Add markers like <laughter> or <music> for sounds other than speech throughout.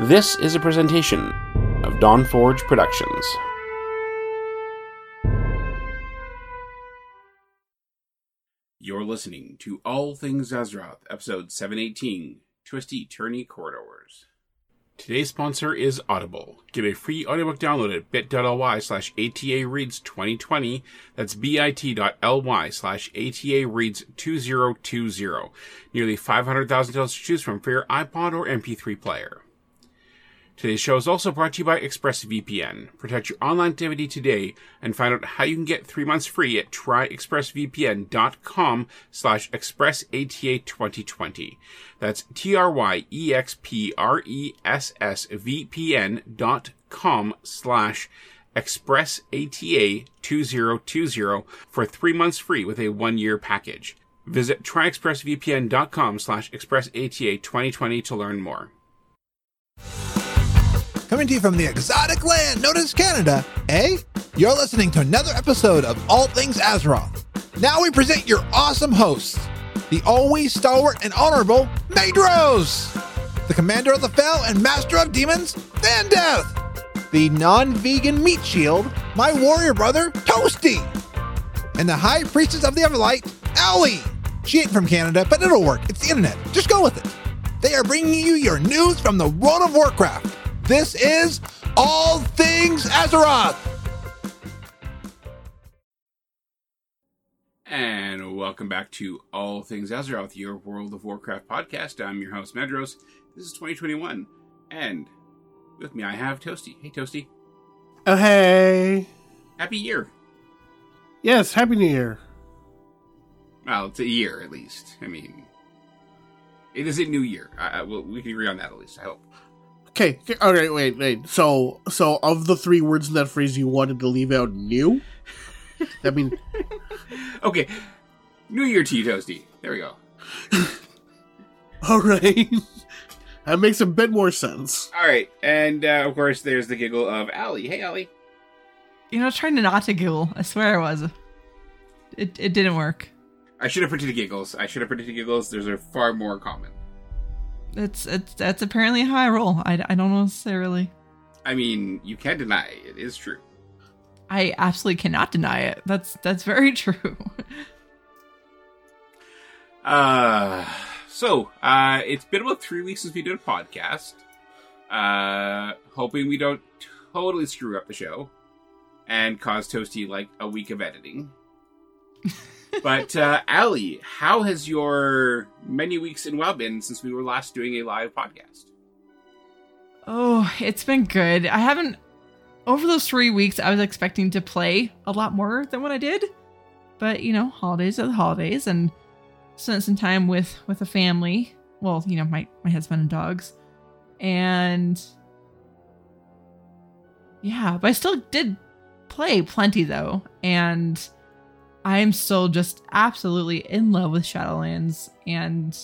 This is a presentation of Dawn Forge Productions. You're listening to All Things Azeroth, episode 718 Twisty Turny Corridors. Today's sponsor is Audible. Get a free audiobook download at bit.ly slash ATA Reads 2020. That's bit.ly slash ATA Reads 2020. Nearly 500,000 titles to choose from for your iPod or MP3 player. Today's show is also brought to you by ExpressVPN. Protect your online activity today and find out how you can get three months free at tryexpressvpn.com slash expressata2020. That's T-R-Y-E-X-P-R-E-S-S-V-P-N dot com slash expressata2020 for three months free with a one-year package. Visit tryexpressvpn.com slash expressata2020 to learn more. Coming to you from the exotic land known as Canada, eh? You're listening to another episode of All Things Azeroth. Now we present your awesome hosts, the always stalwart and honorable Medros, the commander of the Fell and master of demons, Vandeth, the non-vegan meat shield, my warrior brother, Toasty, and the high priestess of the Everlight, Ellie. She ain't from Canada, but it'll work. It's the internet. Just go with it. They are bringing you your news from the world of Warcraft. This is All Things Azeroth. And welcome back to All Things Azeroth, your World of Warcraft podcast. I'm your host, Medros. This is 2021. And with me, I have Toasty. Hey, Toasty. Oh, hey. Happy year. Yes, Happy New Year. Well, it's a year at least. I mean, it is a new year. I, I, well, we can agree on that at least, I hope. Okay, okay, all right, wait, wait. So, so of the three words in that phrase, you wanted to leave out new? I mean, <laughs> Okay. New Year to you, Toasty. There we go. <laughs> all right. <laughs> that makes a bit more sense. All right. And, uh, of course, there's the giggle of Allie. Hey, Allie. You know, trying to not to giggle. I swear I was. It it didn't work. I should have predicted giggles. I should have predicted giggles. Those are far more common. It's it's that's apparently how I roll. I, I don't necessarily. I mean, you can't deny it. It is true. I absolutely cannot deny it. That's that's very <laughs> true. Uh, so, uh, it's been about three weeks since we did a podcast. Uh, hoping we don't totally screw up the show and cause Toasty like a week of editing. <laughs> but, uh, Allie, how has your many weeks in WoW been since we were last doing a live podcast? oh, it's been good. I haven't over those three weeks. I was expecting to play a lot more than what I did, but you know, holidays are the holidays, and spent some time with with a family. Well, you know, my my husband and dogs, and yeah, but I still did play plenty though, and I am still just absolutely in love with Shadowlands and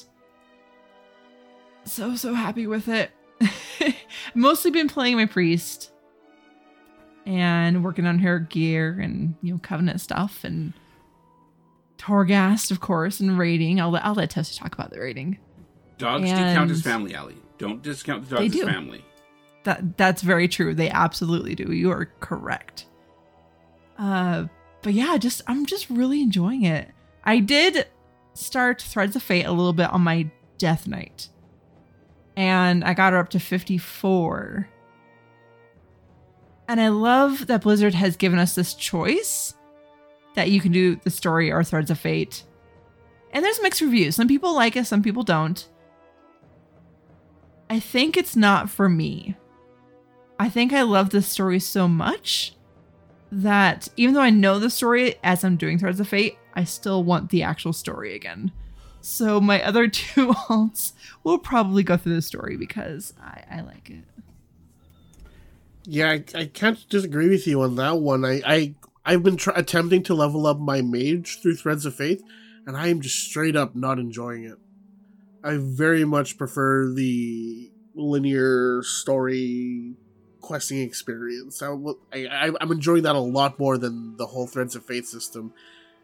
so so happy with it. <laughs> Mostly been playing my priest and working on her gear and you know covenant stuff and Torghast, of course, and raiding. I'll let I'll let Tessa talk about the raiding. Dogs do count as And- family, Allie. Don't discount the dogs as family. That that's very true. They absolutely do. You are correct. Uh but yeah, just I'm just really enjoying it. I did start Threads of Fate a little bit on my death knight. And I got her up to 54. And I love that Blizzard has given us this choice that you can do the story or Threads of Fate. And there's mixed reviews. Some people like it, some people don't. I think it's not for me. I think I love this story so much that even though I know the story as I'm doing Threads of Fate, I still want the actual story again. So my other <laughs> two alts will probably go through the story because I, I like it. Yeah, I, I can't disagree with you on that one. I, I I've been tr- attempting to level up my mage through Threads of Fate, and I am just straight up not enjoying it. I very much prefer the linear story questing experience. I'm enjoying that a lot more than the whole Threads of Fate system.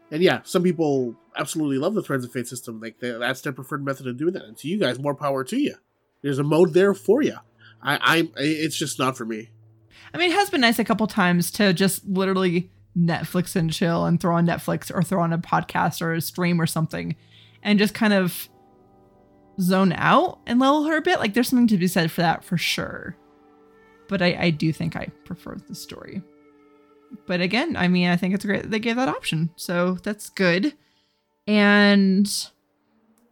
And yeah, some people absolutely love the Threads of Fate system. Like they, that's their preferred method of doing that. And to you guys, more power to you. There's a mode there for you. I, I it's just not for me. I mean, it has been nice a couple times to just literally Netflix and chill and throw on Netflix or throw on a podcast or a stream or something and just kind of zone out and level her a bit. Like there's something to be said for that for sure. But I, I do think I prefer the story. But again, I mean, I think it's great that they gave that option. So that's good. And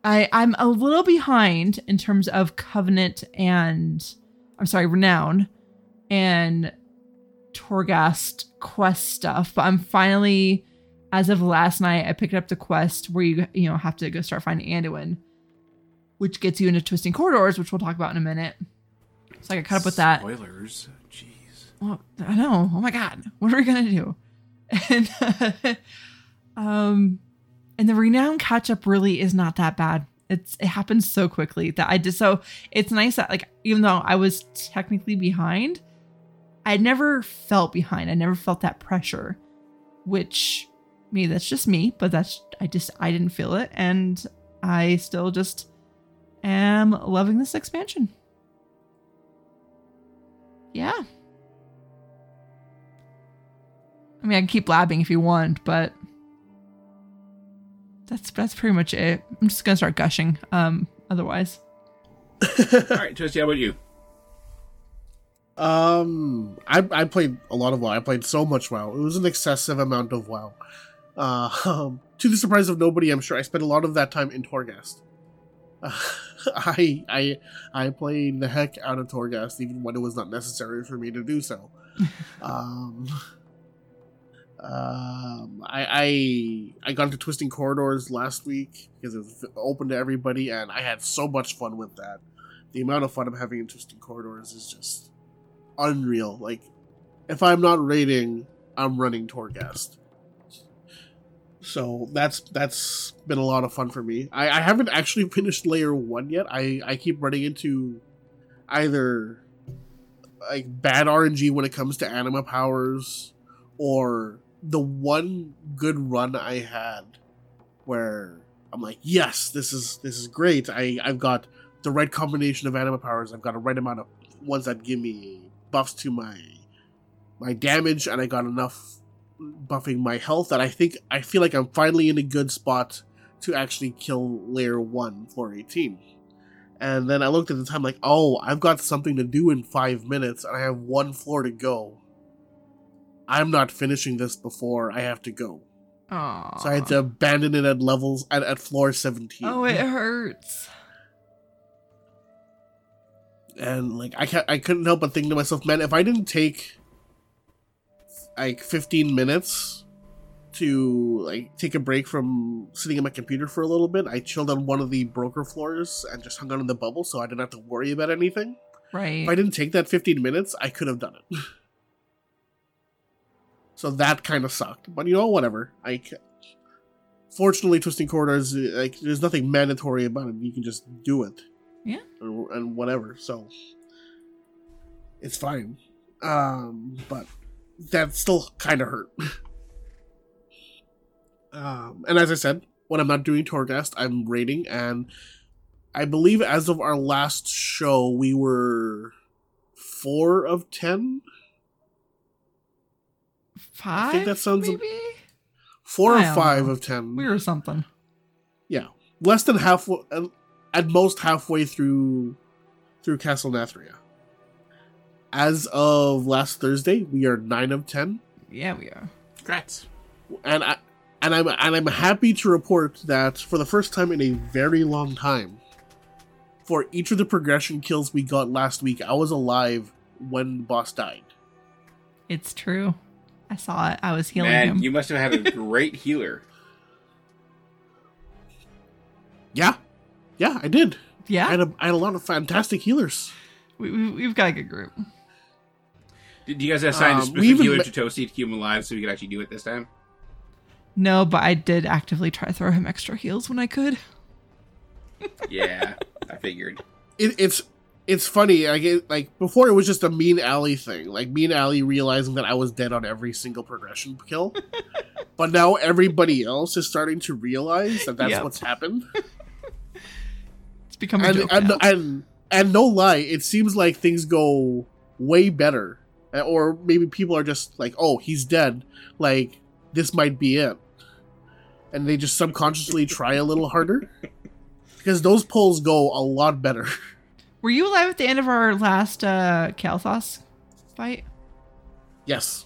I I'm a little behind in terms of Covenant and I'm sorry, Renown and Torghast quest stuff, but I'm finally as of last night I picked up the quest where you you know have to go start finding Anduin, which gets you into twisting corridors, which we'll talk about in a minute. So I got caught up with that. Spoilers. Jeez. Well, I know. Oh my god, what are we gonna do? <laughs> And um, and the renown catch up really is not that bad. It's it happens so quickly that I just so it's nice that like even though I was technically behind, I never felt behind. I never felt that pressure, which me that's just me, but that's I just I didn't feel it, and I still just am loving this expansion. Yeah. I mean, I can keep blabbing if you want, but that's that's pretty much it. I'm just gonna start gushing. Um, otherwise, <laughs> All right, Toasty, how about you? Um, I I played a lot of WoW. I played so much WoW. It was an excessive amount of WoW. Uh, <laughs> um, to the surprise of nobody, I'm sure I spent a lot of that time in Torghast. <laughs> I I I played the heck out of Torghast, even when it was not necessary for me to do so. <laughs> um, um, I, I I got into Twisting Corridors last week because it was open to everybody, and I had so much fun with that. The amount of fun I'm having in Twisting Corridors is just unreal. Like, if I'm not raiding, I'm running Torghast. So that's that's been a lot of fun for me. I, I haven't actually finished layer one yet. I, I keep running into either like bad RNG when it comes to anima powers, or the one good run I had where I'm like, yes, this is this is great. I I've got the right combination of anima powers. I've got a right amount of ones that give me buffs to my my damage, and I got enough buffing my health that I think I feel like I'm finally in a good spot to actually kill layer one floor 18. And then I looked at the time like, oh, I've got something to do in five minutes, and I have one floor to go. I'm not finishing this before I have to go. Aww. So I had to abandon it at levels at, at floor 17. Oh, it hurts. and like I can't, I couldn't help but think to myself, man, if I didn't take like 15 minutes to like take a break from sitting at my computer for a little bit, I chilled on one of the broker floors and just hung out in the bubble, so I didn't have to worry about anything. Right. If I didn't take that 15 minutes, I could have done it. <laughs> so that kind of sucked, but you know, whatever. I fortunately, twisting corridors like there's nothing mandatory about it. You can just do it Yeah. and, and whatever. So it's fine. Um, but that still kind of hurt. <laughs> um, and as I said, when I'm not doing Torghast, I'm raiding, and I believe as of our last show, we were four of ten. Five. that sounds a- maybe. Four I or five know. of ten. We were something. yeah, less than half, at most halfway through through Castle Nathria. As of last Thursday, we are nine of ten, Yeah, we are. Congrats. and I and I'm and I'm happy to report that for the first time in a very long time, for each of the progression kills we got last week, I was alive when the boss died. It's true. I saw it. I was healing Man, him. you must have had a <laughs> great healer. Yeah, yeah, I did. yeah. I had a, I had a lot of fantastic healers. we, we, we've got a good group. Did you guys assign Um, a specific healer to Toasty to keep him alive so we could actually do it this time? No, but I did actively try to throw him extra heals when I could. <laughs> Yeah, I figured. it, it's it's funny. I get like before it was just a mean alley thing, like mean alley realizing that I was dead on every single progression kill. <laughs> but now everybody else is starting to realize that that's Yep. what's happened, <laughs> It's become a and joke and, now. and and no lie, it seems like things go way better. Or maybe people are just like, oh, he's dead. Like, this might be it. And they just subconsciously try a little harder. <laughs> Because those pulls go a lot better. Were you alive at the end of our last uh Kael'thas fight? yes.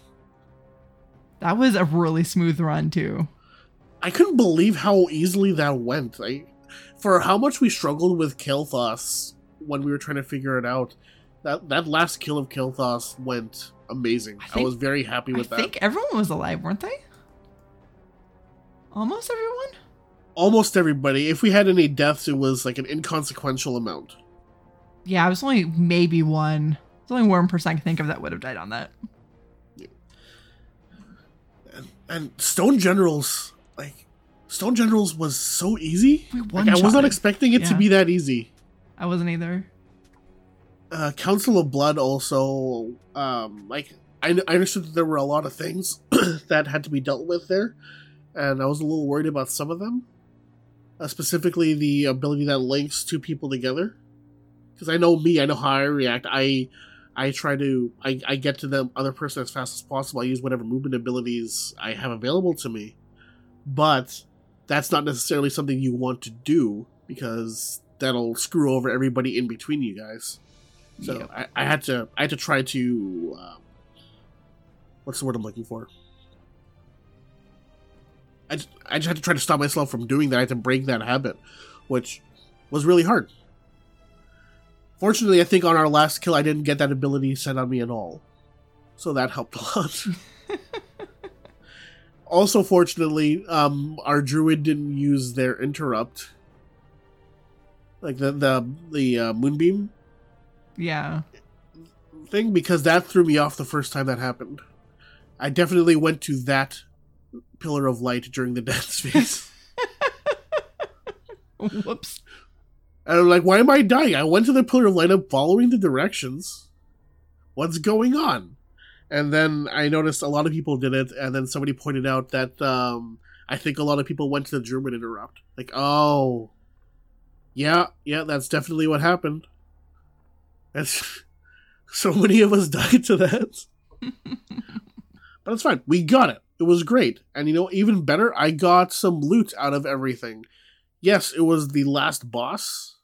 That was a really smooth run too. I couldn't believe how easily that went. I, for how much we struggled with Kael'thas when we were trying to figure it out, that that last kill of Kael'thas went amazing. I I, was very happy I with that. I think everyone was alive, weren't they? Almost everyone? Almost everybody. If we had any deaths, it was like an inconsequential amount. Yeah, it was only maybe one. It's only one person I can think of that would have died on that. Yeah. And Stone Generals, like Stone Generals, was so easy. We Like, I was not expecting it to be that easy. I wasn't either. Uh, Council of Blood also, um, like I, I understood that there were a lot of things <clears throat> that had to be dealt with there, and I was a little worried about some of them, uh, specifically the ability that links two people together. Because I know me, I know how I react. I I try to I, I get to the other person as fast as possible. I use whatever movement abilities I have available to me, but that's not necessarily something you want to do because that'll screw over everybody in between you guys. So Yep. I, I had to I had to try to um, what's the word I'm looking for? I just, I just had to try to stop myself from doing that. I had to break that habit, which was really hard. Fortunately, I think on our last kill, I didn't get that ability set on me at all, so that helped a lot. <laughs> also, fortunately, um, our druid didn't use their interrupt, like the the the uh, moonbeam Yeah. thing because that threw me off the first time that happened. I definitely went to that pillar of light during the <laughs> dance phase. <laughs> Whoops. and I'm like, why am I dying? I went to the pillar of light. I'm following the directions. What's going on? And then I noticed a lot of people did it, and then somebody pointed out that um, I think a lot of people went to the German interrupt. Like, oh, yeah, yeah, that's definitely what happened. That's <laughs> so many of us <laughs> died to that. <laughs> but it's fine. We got it. It was great. And you know, even better, I got some loot out of everything. Yes, it was the last boss.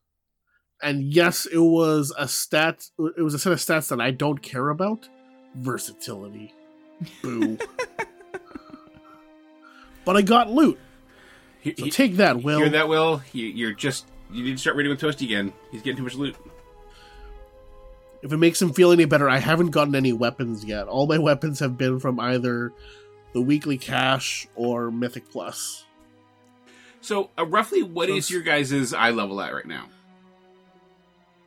And yes, it was a stat it was a set of stats that I don't care about. Versatility. Boo. but I got loot. He- So he- take that, Will. Hear that, Will? You, you're just you need to start raiding with Toasty again. He's getting too much loot. If it makes him feel any better, I haven't gotten any weapons yet. All my weapons have been from either the weekly cache or Mythic Plus. So, uh, roughly, what So is your guys' eye level at right now?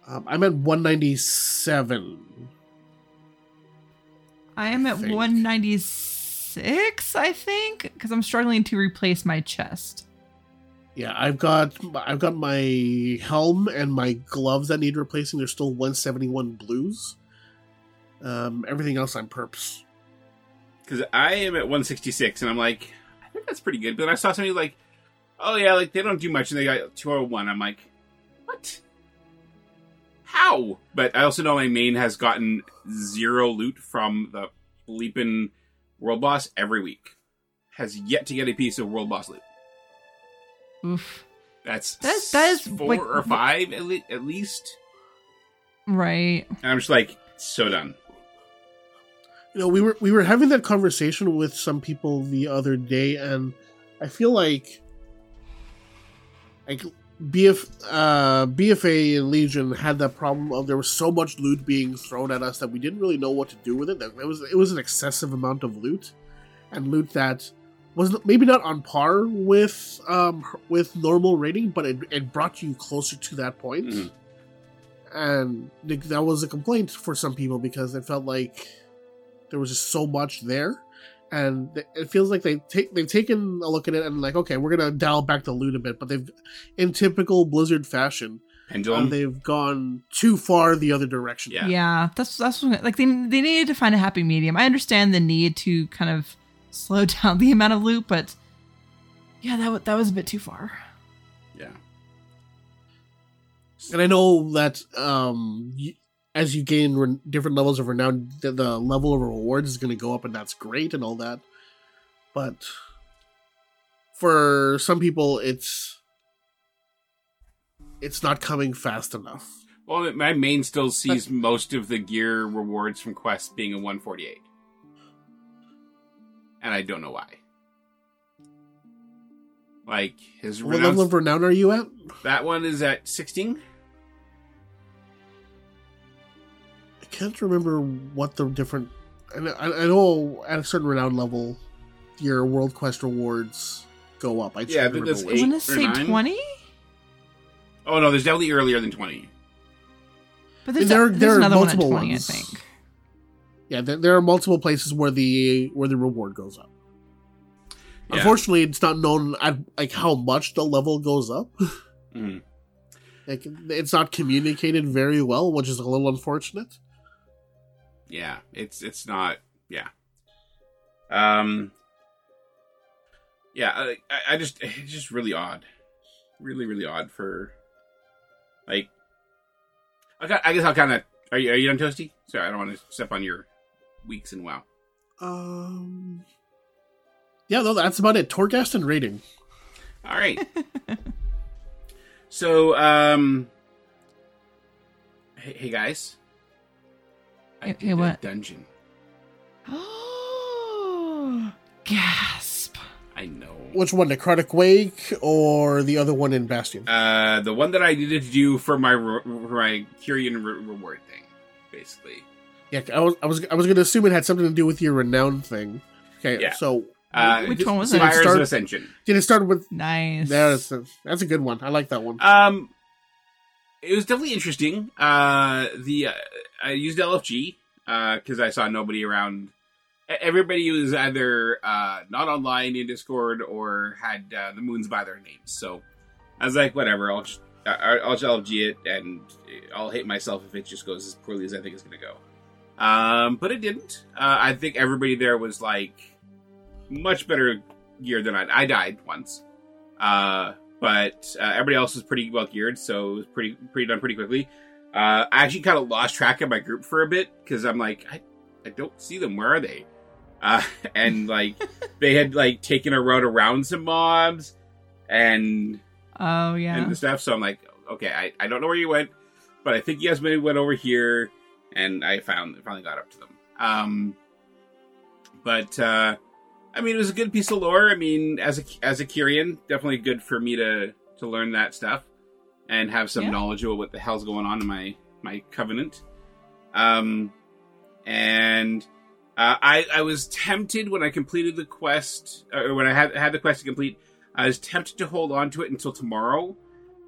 Um, I'm at 197. I am at think. 196, I think, because I'm struggling to replace my chest. Yeah, I've got I've got my helm and my gloves that need replacing. They're still 171 blues. Um, everything else I'm perps. Because I am at 166, and I'm like, I think that's pretty good. But I saw somebody like, oh yeah, like they don't do much, and they got 201. I'm like, what? How? But I also know my main has gotten zero loot from the bleeping world boss every week. Has yet to get a piece of world boss loot. Oof. That's That- that is, four like, or five at, le- at least. Right. And I'm just like, so done. You know, we were we were having that conversation with some people the other day, and I feel like like BF uh, BFA and Legion had that problem of there was so much loot being thrown at us that we didn't really know what to do with it. That it was it was an excessive amount of loot, and loot that was maybe not on par with um with normal raiding, but it, it brought you closer to that point. Mhm. And that was a complaint for some people because it felt like there was just so much there, and it feels like they take they've taken a look at it and like, okay, we're gonna dial back the loot a bit, but they've, in typical Blizzard fashion, Pendulum. um, they've gone too far the other direction. Yeah. Yeah. that's that's what, like they they needed to find a happy medium. I understand the need to kind of slow <laughs> down the amount of loot, but yeah, that wa- that was a bit too far. yeah. And I know that um, y as you gain re- different levels of renown, the, the level of rewards is going to go up, and that's great and all that. But for some people, it's it's not coming fast enough. Well, my main still sees most of the gear rewards from quests being a 148. And I don't know why. Like, his What level of renown are you at? that one is at 16? I can't remember what the different. I know, I know at a certain renown level, your world quest rewards go up. I just Yeah, can't but that's eight I want or to say 20? Oh, no, there's definitely earlier than 20. But there's, There- a, there's there are another one at multiple 20, ones. I think. Yeah, there, there are multiple places where the where the reward goes up. Yeah. Unfortunately, it's not known at, like how much the level goes up. <laughs> Mhm. Like it's not communicated very well, which is a little unfortunate. Yeah, it's it's not. Yeah. Um. Yeah, I, I- I just it's just really odd, really really odd for, like. I got- I guess I'll kind of. Are you are you done, Toasty? Sorry, I don't want to step on your weeks and wow. Um. Yeah, no, that's about it. Torghast and raiding. All right. <laughs> so, um, hey, hey guys. I Hey- did hey, a what? dungeon? Oh, <gasps> gasp. I know. Which one, Necrotic Wake or the other one in Bastion? Uh, the one that I needed to do for my re- for my Kyrian re- reward thing, basically. Yeah, I was I was I was gonna assume it had something to do with your renown thing. Okay, Yeah. so Uh, Which one was it? Spires Start- of Ascension. did it start with? Nice. That's a, that's a good one. I like that one. Um, it was definitely interesting. Uh, the uh, I used LFG because I saw nobody around. Everybody was either uh, not online in Discord or had uh, the moons by their names. So I was like, whatever. I'll just I- I'll just LFG it, and I'll hate myself if it just goes as poorly as I think it's going to go. Um, but it didn't. Uh, I think everybody there was like much better geared than I. I died once. Uh, but uh, everybody else was pretty well geared, so it was pretty pretty done pretty quickly. Uh, I actually kind of lost track of my group for a bit because I'm like, I, I don't see them. Where are they? Uh, <laughs> and like <laughs> they had like taken a route around some mobs and Oh, yeah. and the stuff. So I'm like, okay, I, I don't know where you went, but I think you guys maybe went over here, and I found finally got up to them. Um, but uh, I mean, it was a good piece of lore. I mean, as a as a Kyrian, definitely good for me to to learn that stuff and have some Yeah. knowledge of what the hell's going on in my my covenant. Um, and uh, I I was tempted when I completed the quest, or when I had had the quest to complete. I was tempted to hold on to it until tomorrow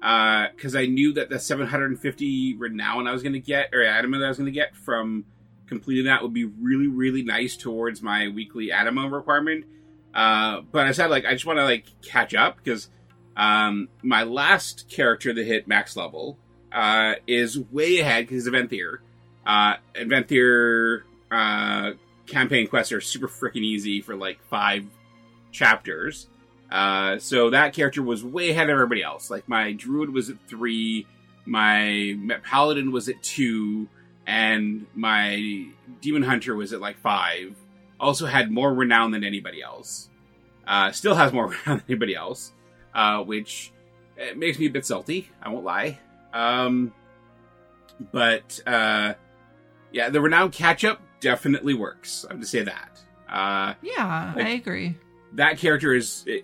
because I knew that the 750 renown I was going to get, or anima that I was going to get from completing that would be really, really nice towards my weekly anima requirement. Uh, but I said, like, I just want to like catch up because um, my last character that hit max level uh, is way ahead because he's a Uh, and Venthyr uh, campaign quests are super freaking easy for like five chapters. Uh, so that character was way ahead of everybody else. Like my druid was at three, my paladin was at two, and my demon hunter was at like five. Also had more renown than anybody else. Uh, still has more <laughs> renown than anybody else, uh, which uh, makes me a bit salty. I won't lie. Um, but uh, yeah, the renown catch up definitely works. I'm to say that. Uh, yeah, Like- I agree. That character is eh,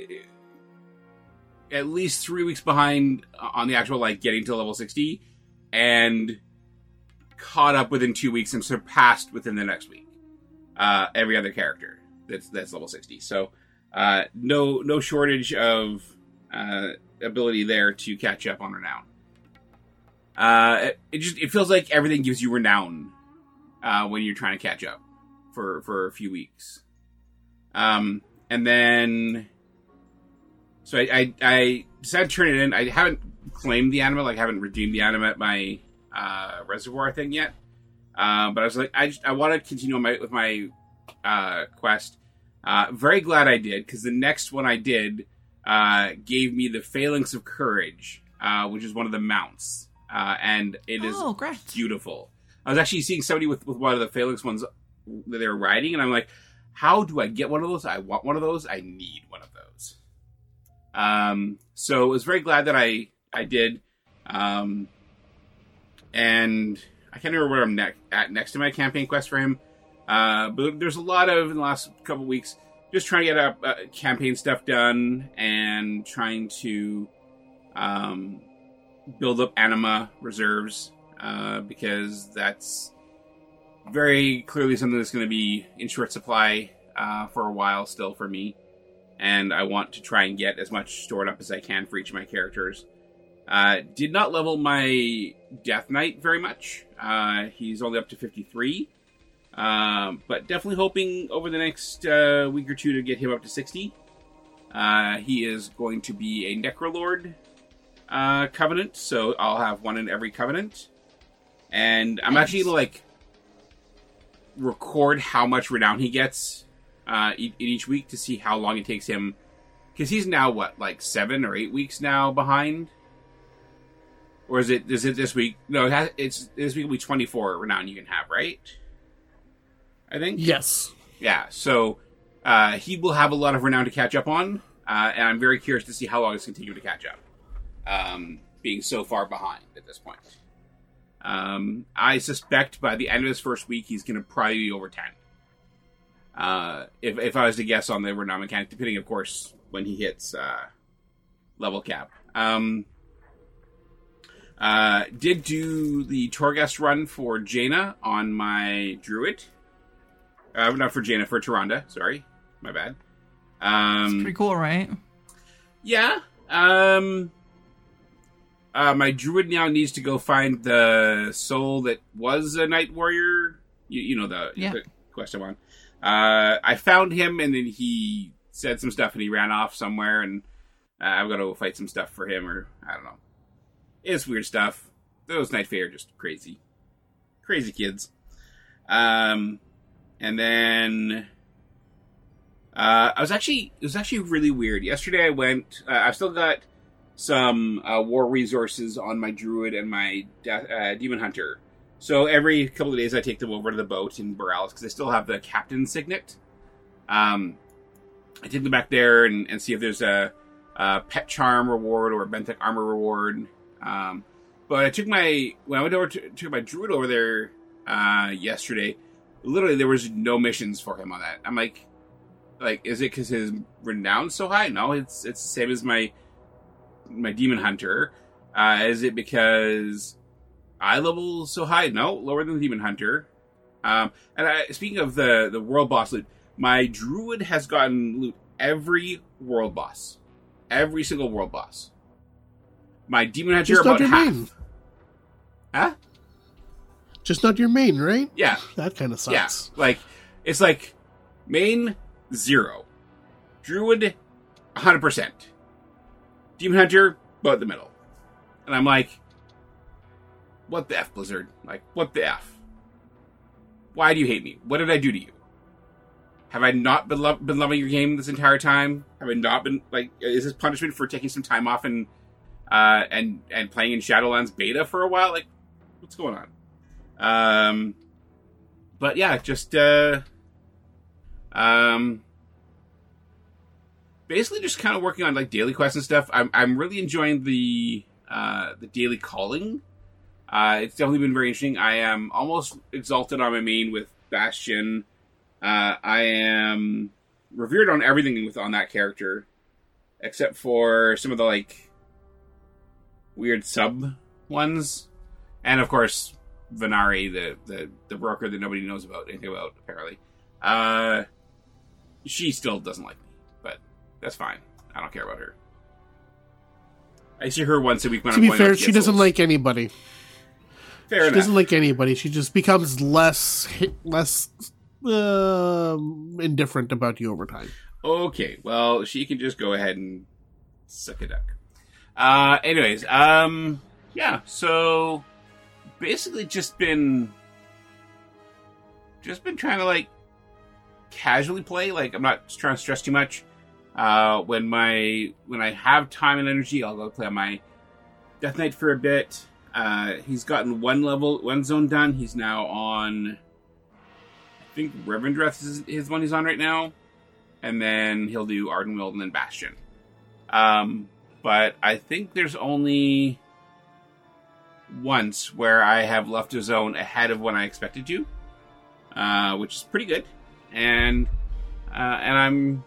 at least three weeks behind on the actual like getting to level 60 and caught up within two weeks and surpassed within the next week. Uh every other character that's that's level 60 so uh no no shortage of uh ability there to catch up on renown. Uh it, it just it feels like everything gives you renown uh when you're trying to catch up for for a few weeks. Um and then so I, I I decided to turn it in. I haven't claimed the anima, like I haven't redeemed the anima at my uh, reservoir thing yet. Uh, but I was like, I just I want to continue my, with my uh, quest. Uh, very glad I did because the next one I did uh, gave me the Phalynx of Courage, uh, which is one of the mounts uh, and it is oh, beautiful. I was actually seeing somebody with, with one of the Phalynx ones that they were riding, and I'm like, how do I get one of those? I want one of those. I need one of those. Um, so I was very glad that I I did. Um, and I can't remember where I'm ne- at next to my campaign quest for him. Uh, but there's a lot of in the last couple weeks just trying to get up uh, campaign stuff done and trying to um, build up anima reserves uh, because that's very clearly something that's going to be in short supply uh, for a while still for me. And I want to try and get as much stored up as I can for each of my characters. Uh, did not level my Death Knight very much. Uh, he's only up to 53. Um, but definitely hoping over the next uh, week or two to get him up to 60. Uh, he is going to be a Necrolord uh, covenant, so I'll have one in every covenant. And I'm Nice. actually like record how much renown he gets uh, in each week to see how long it takes him. Because he's now what, like seven or eight weeks now behind, or is it is it this week? No, it has, it's this week will be 24 renown you can have, right? I think. Yes. Yeah, so uh, he will have a lot of renown to catch up on, uh, and I'm very curious to see how long it's continue to catch up, um, being so far behind at this point. Um, I suspect by the end of his first week, he's going to probably be over 10. Uh, if, if I was to guess on the renown mechanic, depending, of course, when he hits uh, level cap. Um, uh, did do the Torghast run for Jaina on my Druid. Uh, not for Jaina, for Tyrande. Sorry, my bad. Um, Pretty cool, right? yeah. Um, uh, my druid now needs to go find the soul that was a night warrior. You, you know the, Yeah. the quest I'm on. Uh, I found him, and then he said some stuff, and he ran off somewhere, and uh, I've got to go fight some stuff for him, or I don't know. It's weird stuff. Those night fae are just crazy, crazy kids. Um, and then uh, I was actually it was actually really weird. Yesterday I went. Uh, I've still got some uh, war resources on my druid and my de- uh, demon hunter. So every couple of days I take them over to the boat in Boralus because I still have the captain signet. Um, I take them back there and, and see if there's a, a pet charm reward or a benthic armor reward. Um, but I took my when I went over to took my druid over there uh, yesterday. Literally, there was no missions for him on that. I'm like, like, is it because his renown's so high? No, it's it's the same as my my demon hunter. Uh, is it because I level so high? No, lower than the demon hunter. Um, and I, speaking of the the world boss loot, my druid has gotten loot every world boss, every single world boss. My demon hunter Just not about your half. main. Huh? Just not your main, right? Yeah, That kind of sucks. yeah. Like it's like main zero, druid hundred percent, demon hunter but the middle, and I'm like, what the f, Blizzard? Like what the f? Why do you hate me? What did I do to you? Have I not been, lo- been loving your game this entire time? Have I not been like? Is this punishment for taking some time off and uh, and and playing in Shadowlands beta for a while? Like, what's going on? Um, but yeah, just uh, um, basically just kind of working on like daily quests and stuff. I'm I'm really enjoying the uh the daily calling. Uh, it's definitely been very interesting. I am almost exalted on my main with Bastion. Uh, I am revered on everything with on that character, except for some of the like weird sub ones, and of course Venari, the the the broker that nobody knows about anything about apparently. Uh, she still doesn't like me, that's fine. I don't care about her. I see her once a week when To I'm be fair, she doesn't like anybody. Fair she enough. doesn't like anybody. She just becomes less less um indifferent about you over time. Okay, well, she can just go ahead and suck a duck. Uh, anyways, um, yeah, so basically just been, just been trying to like casually play. Like I'm not trying to stress too much. Uh, when my when I have time and energy, I'll go play on my Death Knight for a bit. uh, he's gotten one level, one zone done. He's now on. I think Revendreth is his one he's on right now, and then he'll do Ardenweald and then Bastion. Um, but I think there's only once where I have left a zone ahead of when I expected to, uh, which is pretty good, and uh, and I'm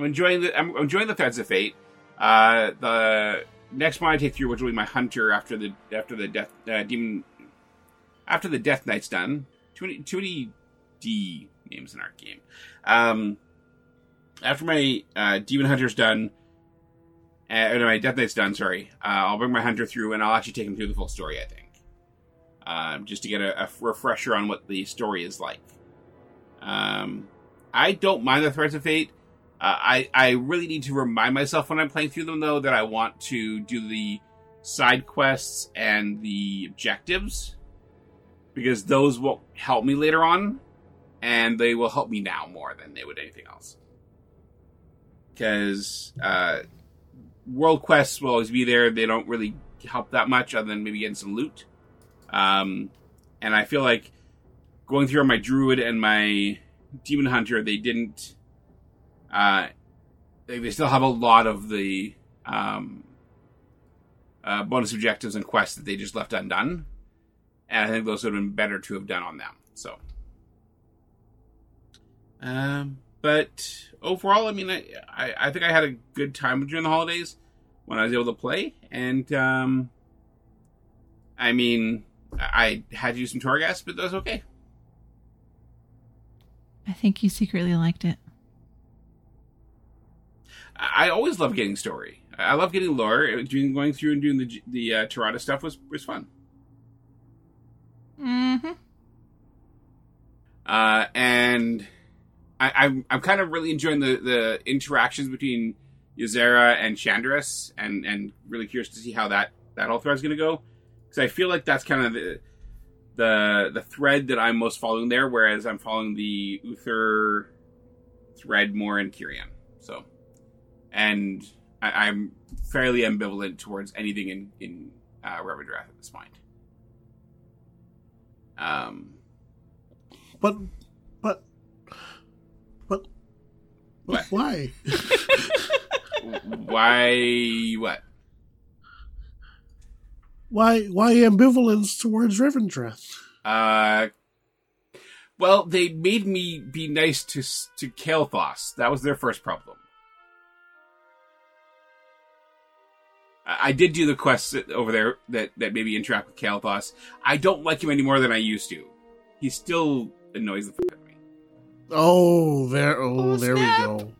I'm enjoying the I'm enjoying the Threads of Fate. Uh, the next one I take through, which will be my Hunter after the after the death uh, demon after the Death Knight's done. Too many too many D names in our game. Um, after my uh, Demon Hunter's done, uh, my Death Knight's done. Sorry, uh, I'll bring my Hunter through, and I'll actually take him through the full story. I think, um, just to get a, a refresher on what the story is like. Um, I don't mind the Threads of Fate. I I really need to remind myself when I'm playing through them though that I want to do the side quests and the objectives because those will help me later on, and they will help me now more than they would anything else. Because uh, world quests will always be there; they don't really help that much, other than maybe getting some loot. Um, and I feel like going through my druid and my demon hunter, they didn't. Uh, they, still have a lot of the um, uh, bonus objectives and quests that they just left undone, and I think those would have been better to have done on them. So, um, but overall, I mean, I, I, I think I had a good time during the holidays when I was able to play, and um, I mean, I had to use some Torghast, but that was okay. I think you secretly liked it. I always love getting story. I love getting lore. Doing going through and doing the the uh, Tyrande stuff was was fun. Mm-hmm. Uh, and I, I'm I'm kind of really enjoying the the interactions between Ysera and Shandris, and and really curious to see how that that whole thread is going to go because I feel like that's kind of the the the thread that I'm most following there, whereas I'm following the Uther thread more in Kyrian. So, and I, I'm fairly ambivalent towards anything in in uh, Revendreth at this point. Um, But, but, but, but What? why? <laughs> why? What? Why? Why ambivalence towards Revendreth? Uh, well, they made me be nice to to Kael'thas. That was their first problem. I I did do the quests over there that that maybe interact with Kael'thas. I don't like him any more than I used to. He still annoys the fuck out of me. Oh, there. Oh, Oh, there we go.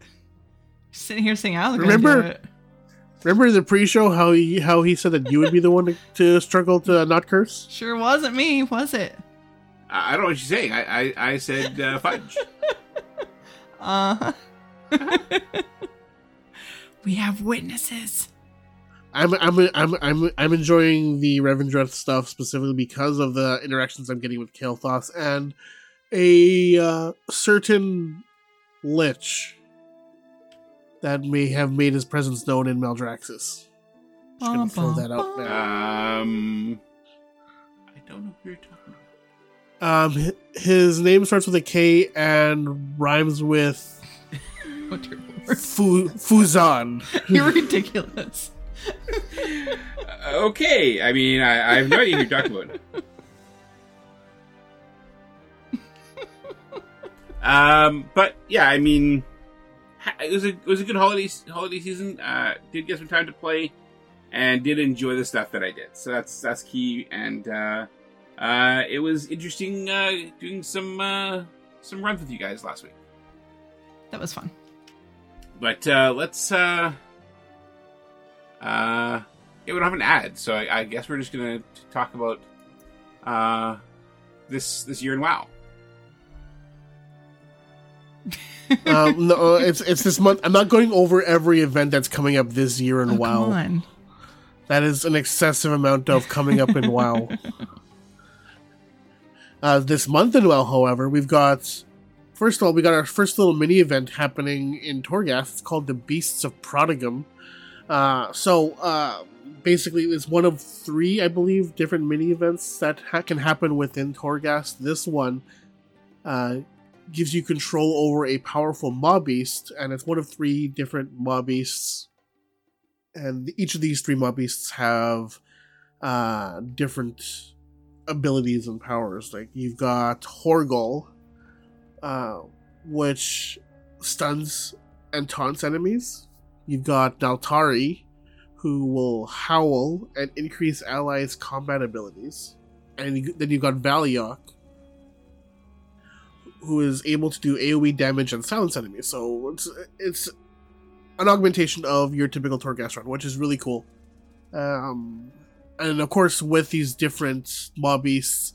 Sitting here saying, "I'll Remember- do it." Remember in the pre-show how he how he said that you would be the one to, to struggle to not curse? Sure wasn't me, was it? I, I don't know what you're saying. I I, I said uh, <laughs> fudge. Uh huh. <laughs> we have witnesses. I'm I'm I'm I'm I'm enjoying the Revendreth stuff specifically because of the interactions I'm getting with Kael'thas and a uh, certain lich that may have made his presence known in Maldraxxus. Just gonna throw that out there. Um, I don't know who you're talking about. Um, his name starts with a K and rhymes with <laughs> What your word. Fu- Fuzan. <laughs> You're ridiculous. <laughs> Okay, I mean, I, I have no idea who you're talking about. um, but yeah, I mean, it was a it was a good holiday holiday season. Uh, did get some time to play, and did enjoy the stuff that I did. So that's that's key. And uh, uh, it was interesting uh, doing some uh, some runs with you guys last week. That was fun. But uh, let's. Uh, uh, yeah, we don't have an ad, so I, I guess we're just gonna talk about uh, this this year in WoW. <laughs> um, no, it's it's this month. I'm not going over every event that's coming up this year in Oh, WoW. Come on. That is an excessive amount of coming up in WoW. <laughs> Uh, this month in WoW, however, we've got first of all we got our first little mini event happening in Torghast. It's called the Beasts of Prodigum. Uh, so uh, basically it's one of three, I believe, different mini events that ha- can happen within Torghast. This one uh, gives you control over a powerful mob beast, and it's one of three different mob beasts. And each of these three mob beasts have uh, different abilities and powers. Like you've got Horgol, uh, which stuns and taunts enemies. You've got Daltari, who will howl and increase allies' combat abilities. And then you've got Valiok, who is able to do AoE damage and silence enemies. So it's it's an augmentation of your typical Torghast run, which is really cool. Um, and of course, with these different mob beasts,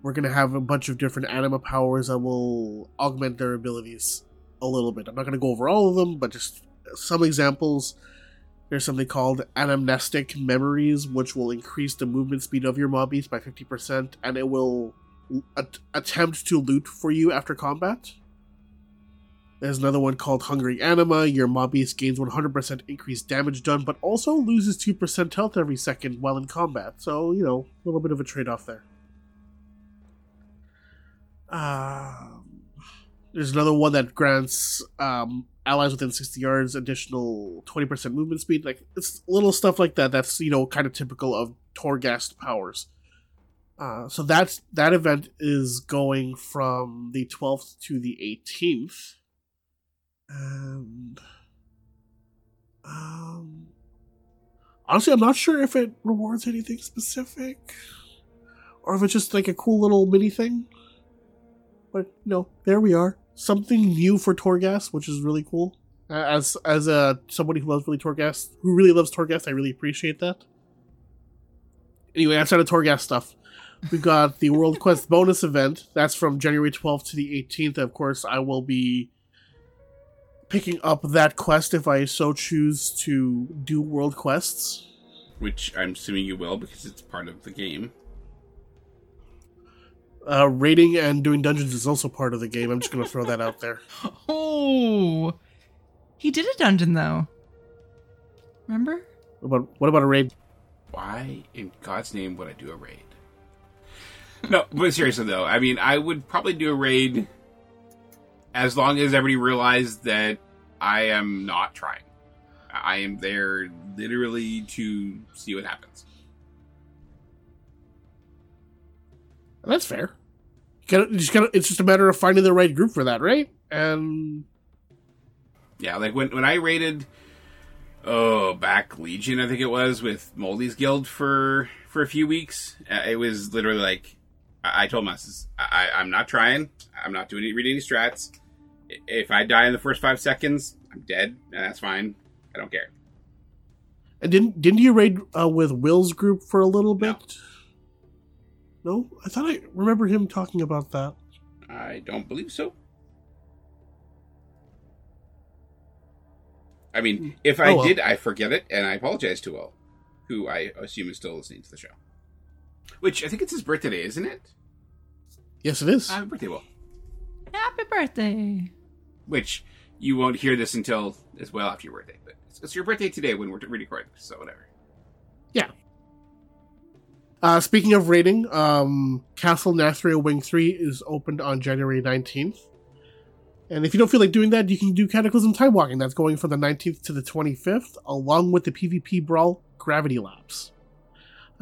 we're gonna have a bunch of different anima powers that will augment their abilities a little bit. I'm not gonna go over all of them, but just some examples. There's something called anamnestic memories, which will increase the movement speed of your mob beast by 50%, and it will at- attempt to loot for you after combat. There's another one called Hungry Anima. Your mob beast gains 100% increased damage done, but also loses 2% health every second while in combat. So, you know, a little bit of a trade off there. Um, there's another one that grants um, allies within 60 yards additional 20% movement speed. Like, it's little stuff like that that's, you know, kind of typical of Torghast powers. Uh, so that's that event is going from the 12th to the 18th. And um honestly I'm not sure if it rewards anything specific or if it's just like a cool little mini thing. But no, there we are. Something new for Torghast, which is really cool. As as a somebody who loves really Torghast, who really loves Torghast, I really appreciate that. Anyway, outside of Torghast stuff, we've got the <laughs> World Quest bonus event. That's from January 12th to the 18th. Of course, I will be picking up that quest if I so choose to do World Quests. Which I'm assuming you will because it's part of the game. Uh, raiding and doing dungeons is also part of the game. I'm just going to throw that out there. <laughs> Oh, he did a dungeon though. Remember? What about, what about a raid? Why in God's name would I do a raid? No, but seriously though, I mean, I would probably do a raid as long as everybody realized that I am not trying. I am there literally to see what happens. That's fair. You gotta, you just gotta, it's just a matter of finding the right group for that, right? And Yeah, like when when I raided oh back Legion, I think it was with Moldy's Guild for for a few weeks. uh, It was literally like I, I told myself, I, I'm not trying. I'm not doing any reading any strats. If I die in the first five seconds, I'm dead, and that's fine. I don't care. and didn't didn't you raid uh, with Will's group for a little bit? No, I thought I remember him talking about that. I don't believe so. I mean, hmm. if I Oh, well. did, I forget it, and I apologize to Will, who I assume is still listening to the show. Which I think it's his birthday today, isn't it? Yes, it is. Happy birthday, Will. Happy birthday. Which you won't hear this until as well after your birthday, but it's, it's your birthday today when we're recording, so whatever. Uh, speaking of rating, um, Castle Nathria Wing 3 is opened on January 19th. And if you don't feel like doing that, you can do Cataclysm Time Walking. That's going from the 19th to the 25th, along with the PvP Brawl Gravity Labs.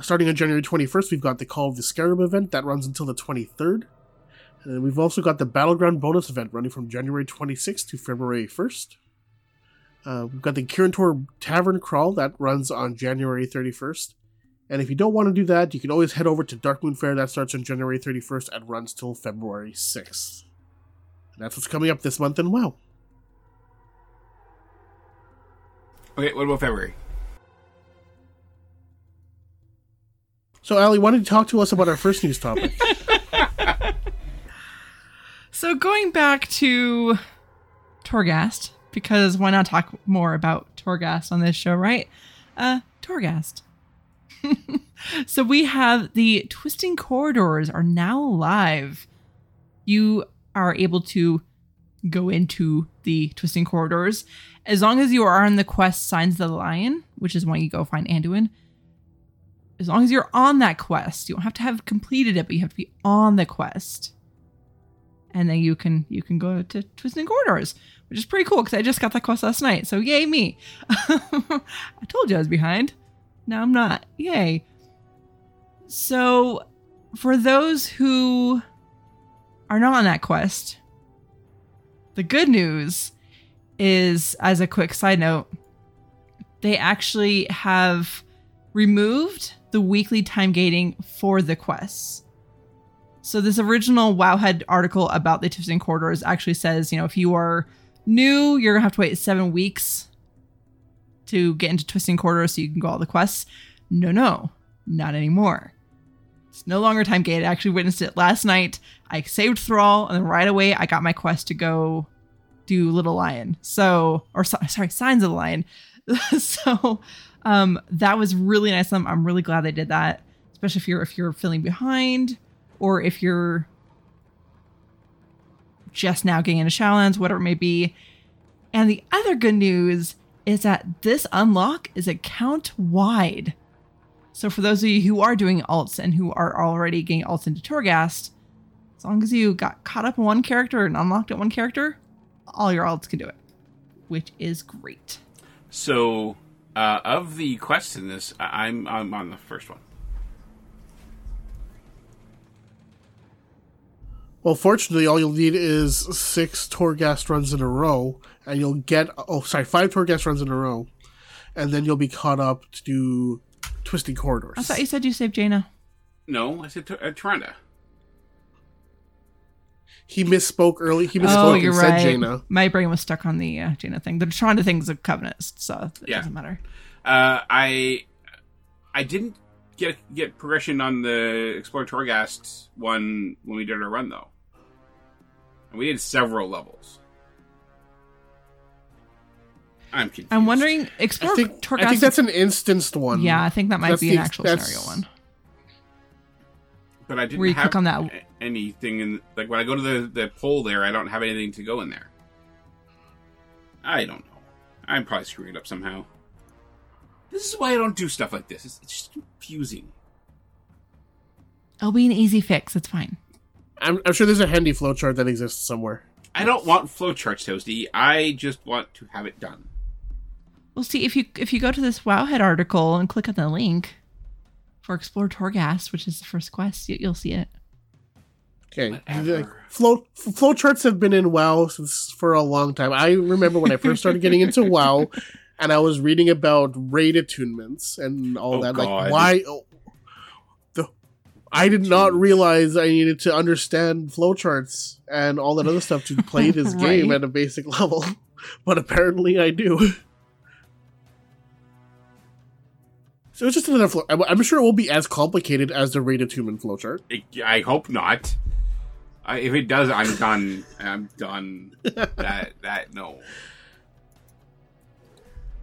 Starting on January 21st, we've got the Call of the Scarab event that runs until the 23rd. And then we've also got the Battleground bonus event running from January 26th to February 1st. Uh, we've got the Kirin Tor Tavern Crawl that runs on January 31st. And if you don't want to do that, you can always head over to Darkmoon Faire that starts on January 31st and runs till February 6th. And that's what's coming up this month in WoW. Okay, what about February? So, Ali, why don't you talk to us about our first news topic? <laughs> So going back to Torghast, because why not talk more about Torghast on this show, right? Uh, Torghast. <laughs> so we have the Twisting Corridors are now live. You are able to go into the Twisting Corridors as long as you are on the quest Signs of the Lion, which is when you go find Anduin. as long as you're on that quest, you don't have to have completed it, but you have to be on the quest. And then you can you can go to Twisting Corridors, which is pretty cool because I just got that quest last night. So yay me! <laughs> I told you I was behind. Now I'm not. Yay. So for those who are not on that quest, the good news is, as a quick side note, they actually have removed the weekly time gating for the quests. So this original Wowhead article about the Twisting Corridors actually says, you know, if you are new, you're gonna have to wait seven weeks to get into Twisting Corridors so you can go all the quests. No, no, not anymore. It's no longer time gated. I actually witnessed it last night. I saved Thrall, and then right away I got my quest to go do Little Lion. So, or so, sorry, Signs of the Lion. <laughs> so, um, that was really nice. I'm, I'm really glad they did that, especially if you're if you're feeling behind or if you're just now getting into Shadowlands, whatever it may be. And the other good news is that this unlock is account wide. So for those of you who are doing alts and who are already getting alts into Torghast, as long as you got caught up in one character and unlocked at one character, all your alts can do it, which is great. So, uh, of the quests in this, I'm I'm on the first one. Well, fortunately, all you'll need is six Torghast runs in a row, and you'll get oh sorry five Torghast runs in a row, and then you'll be caught up to do Twisting Corridors. I thought you said you saved Jaina. No, I said T- uh, Tyrande. he misspoke early. He misspoke Oh, and you're said right. Jaina. My brain was stuck on the uh, Jaina thing. The Tronda thing's a covenant, so it Yeah. doesn't matter. Uh, I I didn't get get progression on the Explore Torghast one when we did our run though, and we did several levels. I'm confused. I'm wondering, I explore think, Torghast. I think that's an instanced one. yeah, I think that might That's be the an actual scenario one. but I didn't where you have click on that- anything in like when I go to the the poll there. I don't have anything to go in there. I don't know. I'm probably screwing it up somehow. This is why I don't do stuff like this. It's, it's just confusing. It'll be an easy fix. It's fine. I'm, I'm sure there's a handy flowchart that exists somewhere. I don't want flowcharts, Toasty. I just want to have it done. Well, see if you if you go to this Wowhead article and click on the link for Explore Torghast, which is the first quest, you, you'll see it. Okay, like, flow flowcharts have been in WoW since for a long time. I remember when I first started getting into WoW, and I was reading about raid attunements and all Oh, that. God. Like, why? Oh, the I did not realize I needed to understand flowcharts and all that other stuff to play <laughs> this game Right. at a basic <laughs> level, but apparently I do. So it's just another flow. I'm- I'm sure it won't be as complicated as the raid attunement flowchart. I hope not. I, if it does, I'm done. I'm done. <laughs> that that no.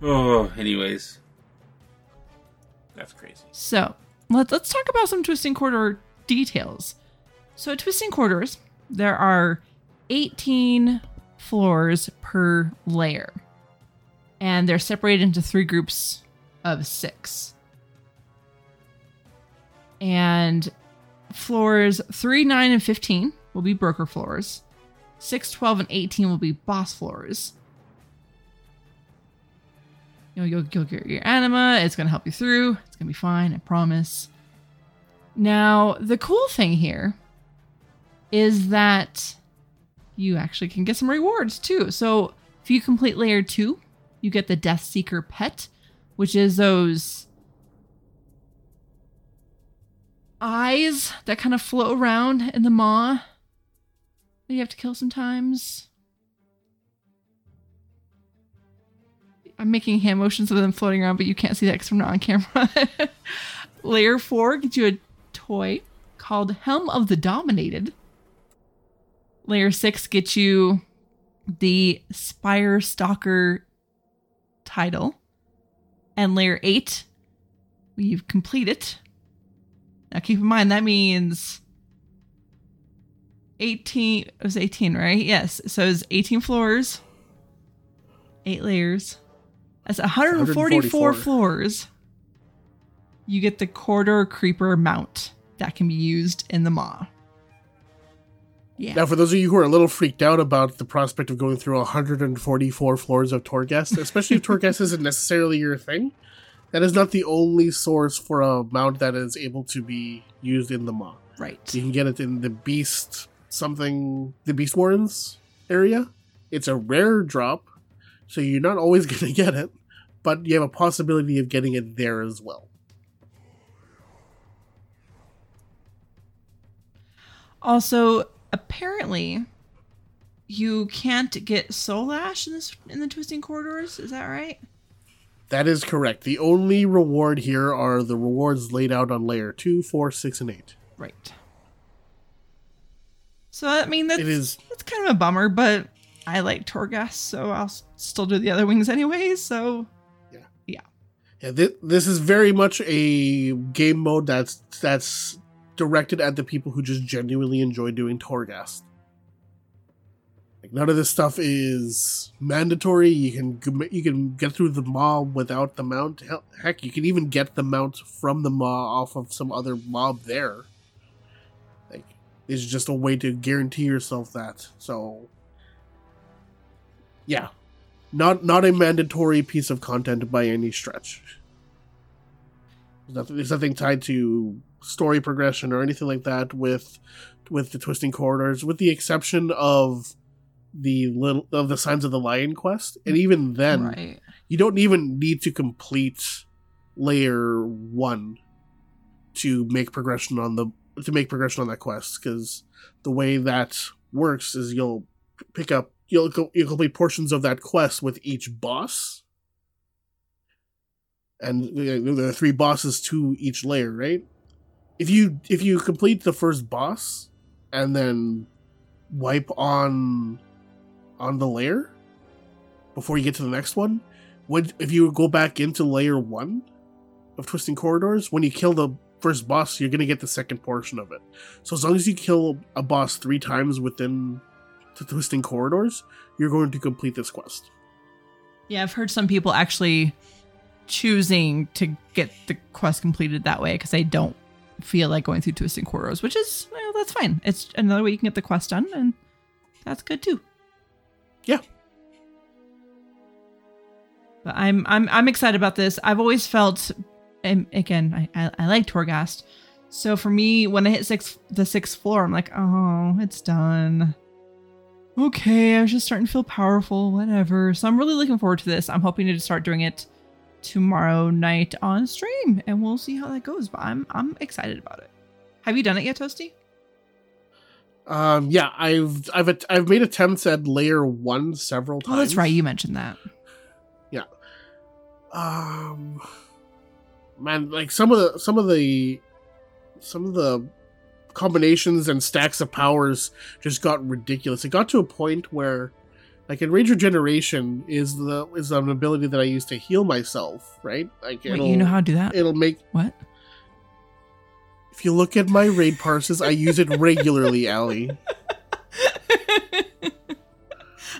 Oh, anyways, that's crazy. So let's let's talk about some twisting corridor details. So twisting corridors, there are 18 floors per layer, and they're separated into three groups of six. And floors 3, 9, and 15 will be broker floors. 6, 12, and 18 will be boss floors. You know, you'll, you'll get your anima. It's going to help you through. It's going to be fine. I promise. Now, the cool thing here is that you actually can get some rewards too. So, if you complete layer two, you get the Death Seeker pet, which is those eyes that kind of float around in the maw that you have to kill sometimes. I'm making hand motions of them floating around, but you can't see that because we're not on camera. <laughs> Layer 4 gets you a toy called Helm of the Dominated. Layer 6 gets you the Spire Stalker title. And layer 8, you've completed. Now keep in mind that means 18 it was 18, right? Yes. So it's 18 floors, 8 layers. That's 144 144. floors. you get the corridor creeper mount that can be used in the maw. Yeah. Now, for those of you who are a little freaked out about the prospect of going through 144 floors of Torghast, especially if Torghast <laughs> isn't necessarily your thing, that is not the only source for a mount that is able to be used in the Maw. right. You can get it in the Beast something, the Beast Warrens area. It's a rare drop, so you're not always <laughs> going to get it, but you have a possibility of getting it there as well. Also, apparently, you can't get Soul Ash in this in the Twisting Corridors. Is that right? That is correct. The only reward here are the rewards laid out on layer 2, 4, 6, and 8. Right. So I mean that's It is that's kind of a bummer, but I like Torghast, so I'll still do the other wings anyways. So Yeah, yeah, this, this is very much a game mode that's that's directed at the people who just genuinely enjoy doing Torghast. Like none of this stuff is mandatory. You can you can get through the Maw without the mount. Hell- Heck, you can even get the mount from the Maw off of some other mob there. Like it's just a way to guarantee yourself that. So, yeah, not not a mandatory piece of content by any stretch. There's nothing, there's nothing tied to story progression or anything like that with with the twisting corridors, with the exception of the little of the signs of the lion quest, and even then, right. you don't even need to complete layer one to make progression on the to make progression on that quest because the way that works is you'll pick up you'll you'll complete portions of that quest with each boss. And there are three bosses to each layer right? If you if you complete the first boss and then wipe on on the layer before you get to the next one when if you go back into layer one of twisting corridors when you kill the first boss you're gonna get the second portion of it. So as long as you kill a boss three times within the twisting corridors you're going to complete this quest Yeah, I've heard some people actually choosing to get the quest completed that way because they don't feel like going through twisting corridors, which is well, that's fine. It's another way you can get the quest done, and that's good too. Yeah. But I'm I'm I'm excited about this. I've always felt, and again, I I, I like Torghast, so for me, when I hit six the sixth floor, I'm like, oh, it's done. Okay, I was just starting to feel powerful, whatever. So I'm really looking forward to this. I'm hoping to start doing it tomorrow night on stream, and we'll see how that goes. But I'm I'm excited about it. Have you done it yet, Toasty? um yeah i've i've i've made attempts at layer one several times Oh, that's right. You mentioned that. Yeah. Um man like some of the some of the some of the combinations and stacks of powers just got ridiculous it got to a point where like Enraged Regeneration is the is an ability that i use to heal myself right like Wait, you know how to do that? it'll make what? if you look at my raid parses i use it regularly ali <laughs>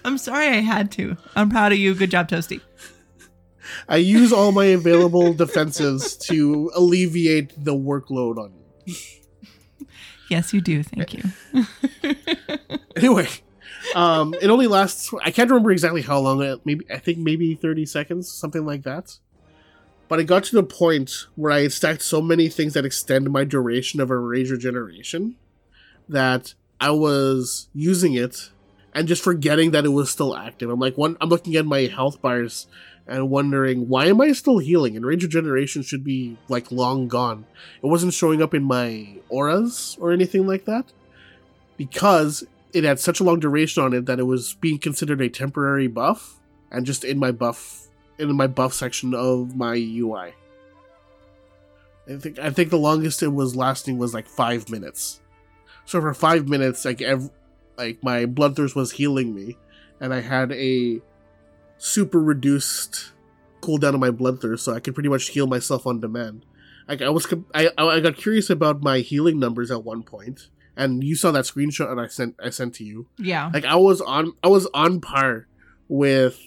I'm sorry I had to. I'm proud of you. Good job, Toasty. i use all my available defenses to alleviate the workload on you Yes, you do. Thank you. <laughs> anyway um it only lasts i can't remember exactly how long it maybe i think maybe 30 seconds something like that but it got to the point where i had stacked so many things that extend my duration of a rage regeneration that i was using it and just forgetting that it was still active i'm like one i'm looking at my health bars and wondering why am i still healing and rage regeneration should be like long gone it wasn't showing up in my auras or anything like that because it had such a long duration on it that it was being considered a temporary buff and just in my buff in my buff section of my UI. I think I think the longest it was lasting was like five minutes. So for five minutes, like ev- like my bloodthirst was healing me, and I had a super reduced cooldown of my bloodthirst, so I could pretty much heal myself on demand. Like I was, I I got curious about my healing numbers at one point, and you saw that screenshot that I sent I sent to you. Yeah. Like I was on I was on par with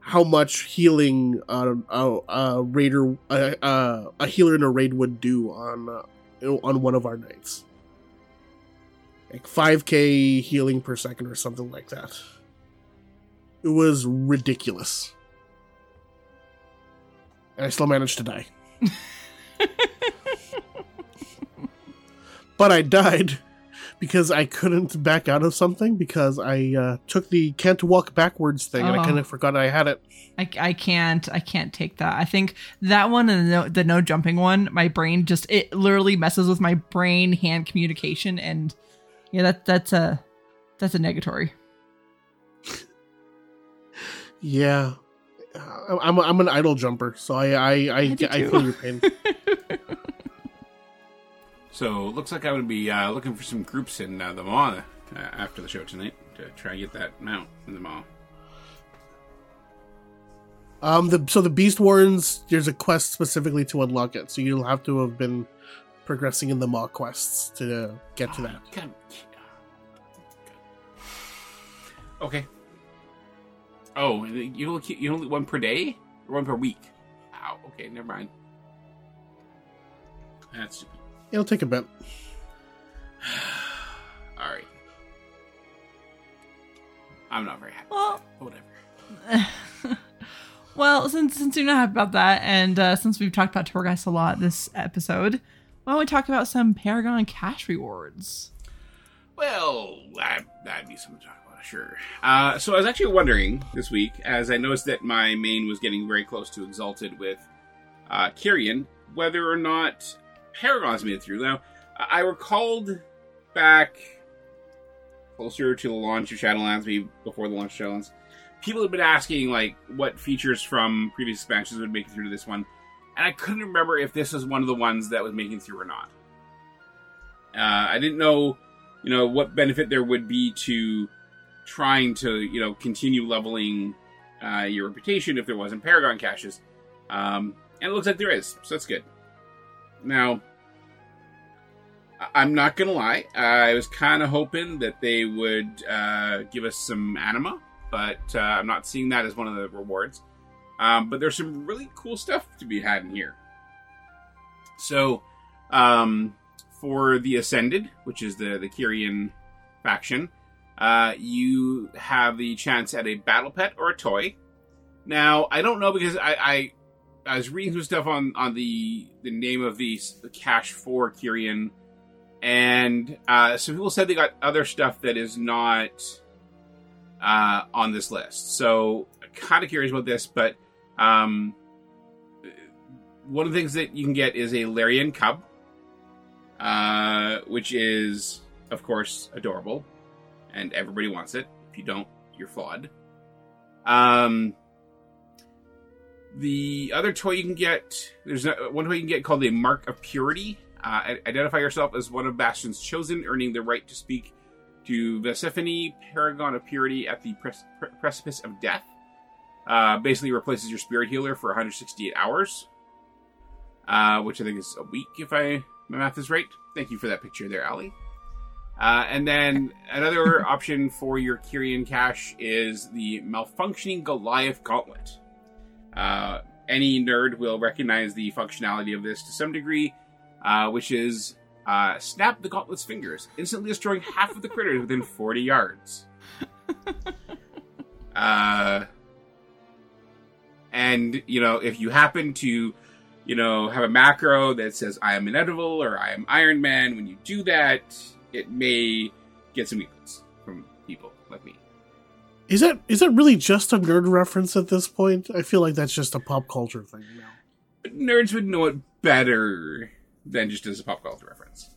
how much healing uh, a, a raider uh, uh, a healer in a raid would do on uh, on one of our nights Like 5k healing per second or something like that. It was ridiculous. And I still managed to die. but I died because I couldn't back out of something because I uh, took the can't walk backwards thing and I Oh. kind of forgot I had it. I, I can't I can't take that. I think that one and the no, the no jumping one, my brain just it literally messes with my brain hand communication and yeah, that that's a that's a negatory. Yeah. Uh, I'm, I'm an idle jumper, so I I I, do I, feel your pain. <laughs> So looks like I would be uh, looking for some groups in uh, the Maw uh, after the show tonight to try and get that mount in the Maw. Um, the so the Beast Warrens, there's a quest specifically to unlock it, so you'll have to have been progressing in the Maw quests to uh, get to that. Kind Okay. Oh, you only keep- you only one per day or one per week? Wow. Okay, never mind. That's stupid. It'll take a bit. <sighs> All right. I'm not very happy. Well, that, Whatever. <laughs> well, since since you're not happy about that, and uh, since we've talked about Torghast a lot this episode, why don't we talk about some Paragon cache rewards? Well, that, that'd be something to talk about, sure. Uh, so I was actually wondering this week, as I noticed that my main was getting very close to Exalted with uh, Kyrian, whether or not Paragons made it through. Now, I recalled back closer to the launch of Shadowlands, maybe before the launch of Shadowlands, people had been asking, like, what features from previous expansions would make it through to this one. And I couldn't remember if this was one of the ones that was making through or not. Uh, I didn't know you know what benefit there would be to trying to you know continue leveling uh, your reputation if there wasn't paragon caches. Um, and it looks like there is so that's good. Now I- i'm not gonna lie i was kind of hoping that they would uh, give us some anima but uh, i'm not seeing that as one of the rewards. Um, but there's some really cool stuff to be had in here. So um, for the Ascended, which is the the Kyrian faction, uh, you have the chance at a battle pet or a toy. Now, I don't know because I, I, I was reading some stuff on on the the name of the, the cache for Kyrian, and uh, some people said they got other stuff that is not uh, on this list. So, kind of curious about this, but um, one of the things that you can get is a Larion Cub uh, which is, of course, adorable, and everybody wants it. If you don't, you're flawed. Um, the other toy you can get, there's one toy you can get called the Mark of Purity. Uh, identify yourself as one of Bastion's chosen, earning the right to speak to Persephone, Paragon of Purity, at the pres- pre- precipice of death. Uh, basically replaces your spirit healer for 168 hours, uh, which I think is a week if I my math is right. Thank you for that picture there, Ali. Uh, and then another option for your Kyrian cache is the malfunctioning Goliath Gauntlet. Uh, any nerd will recognize the functionality of this to some degree, uh, which is uh, snap the gauntlet's fingers, instantly destroying half of the critters within 40 yards. <laughs> uh, and, you know, if you happen to you know, have a macro that says I am inedible or I am Iron Man. When you do that, it may get some emails from people like me. Is that is that really just a nerd reference at this point? I feel like that's just a pop culture thing now. But nerds would know it better than just as a pop culture reference.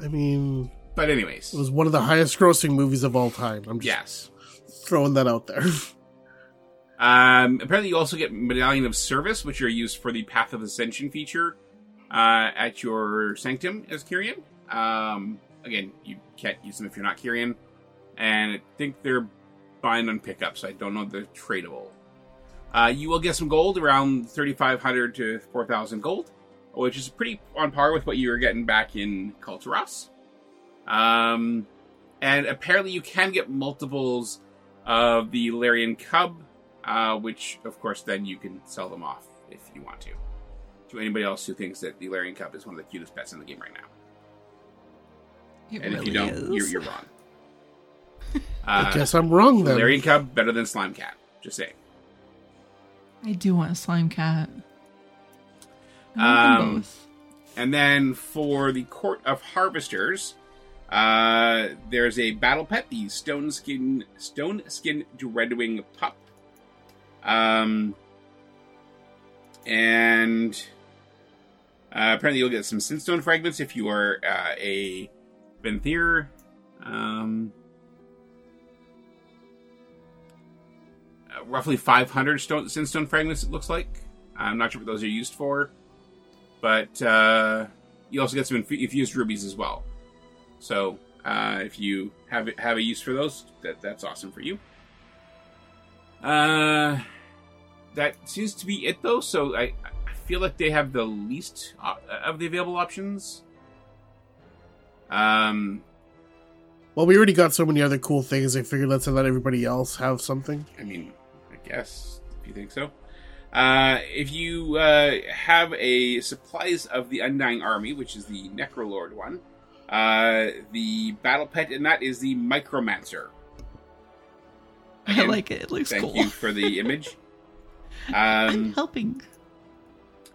I mean, But anyways, it was one of the highest grossing movies of all time. I'm just yes. throwing that out there. Um, apparently, you also get Medallion of Service, which are used for the Path of Ascension feature uh, at your Sanctum as Kyrian. Um, again, you can't use them if you're not Kyrian. And I think they're buying on pickup, so I don't know if they're tradable. Uh, you will get some gold, around 3,500 to 4,000 gold, which is pretty on par with what you were getting back in Kul Tiras. Um, and apparently, you can get multiples of the Larion Cub, uh, which, of course, then you can sell them off if you want to. To anybody else who thinks that the Larion Cub is one of the cutest pets in the game right now. It And if you don't, you're, you're wrong. <laughs> I Uh, guess I'm wrong then. Larion Cub better than Slime Cat. Just saying. I do want a slime cat. I want them Um, both. And then for the Court of Harvesters, uh, there's a battle pet, the Stone Skin Stone Skin Dreadwing Pup. Um, and uh, apparently you'll get some Sinstone fragments if you are uh, a Venthyr. Um, uh, roughly 500 stone, Sinstone fragments, it looks like. I'm not sure what those are used for but uh, you also get some inf- infused rubies as well. So uh, if you have have a use for those, that that's awesome for you. Uh, that seems to be it though. So I, I feel like they have the least uh, of the available options. Um, Well, we already got so many other cool things. I figured let's let everybody else have something. I mean, I guess if you think so. Uh, if you uh, have a supplies of the Undying Army, which is the Necrolord one, uh, the battle pet in that is the Micromancer. <laughs> I Again, like it. It looks Thank cool. you for the <laughs> image. I'm Um, helping.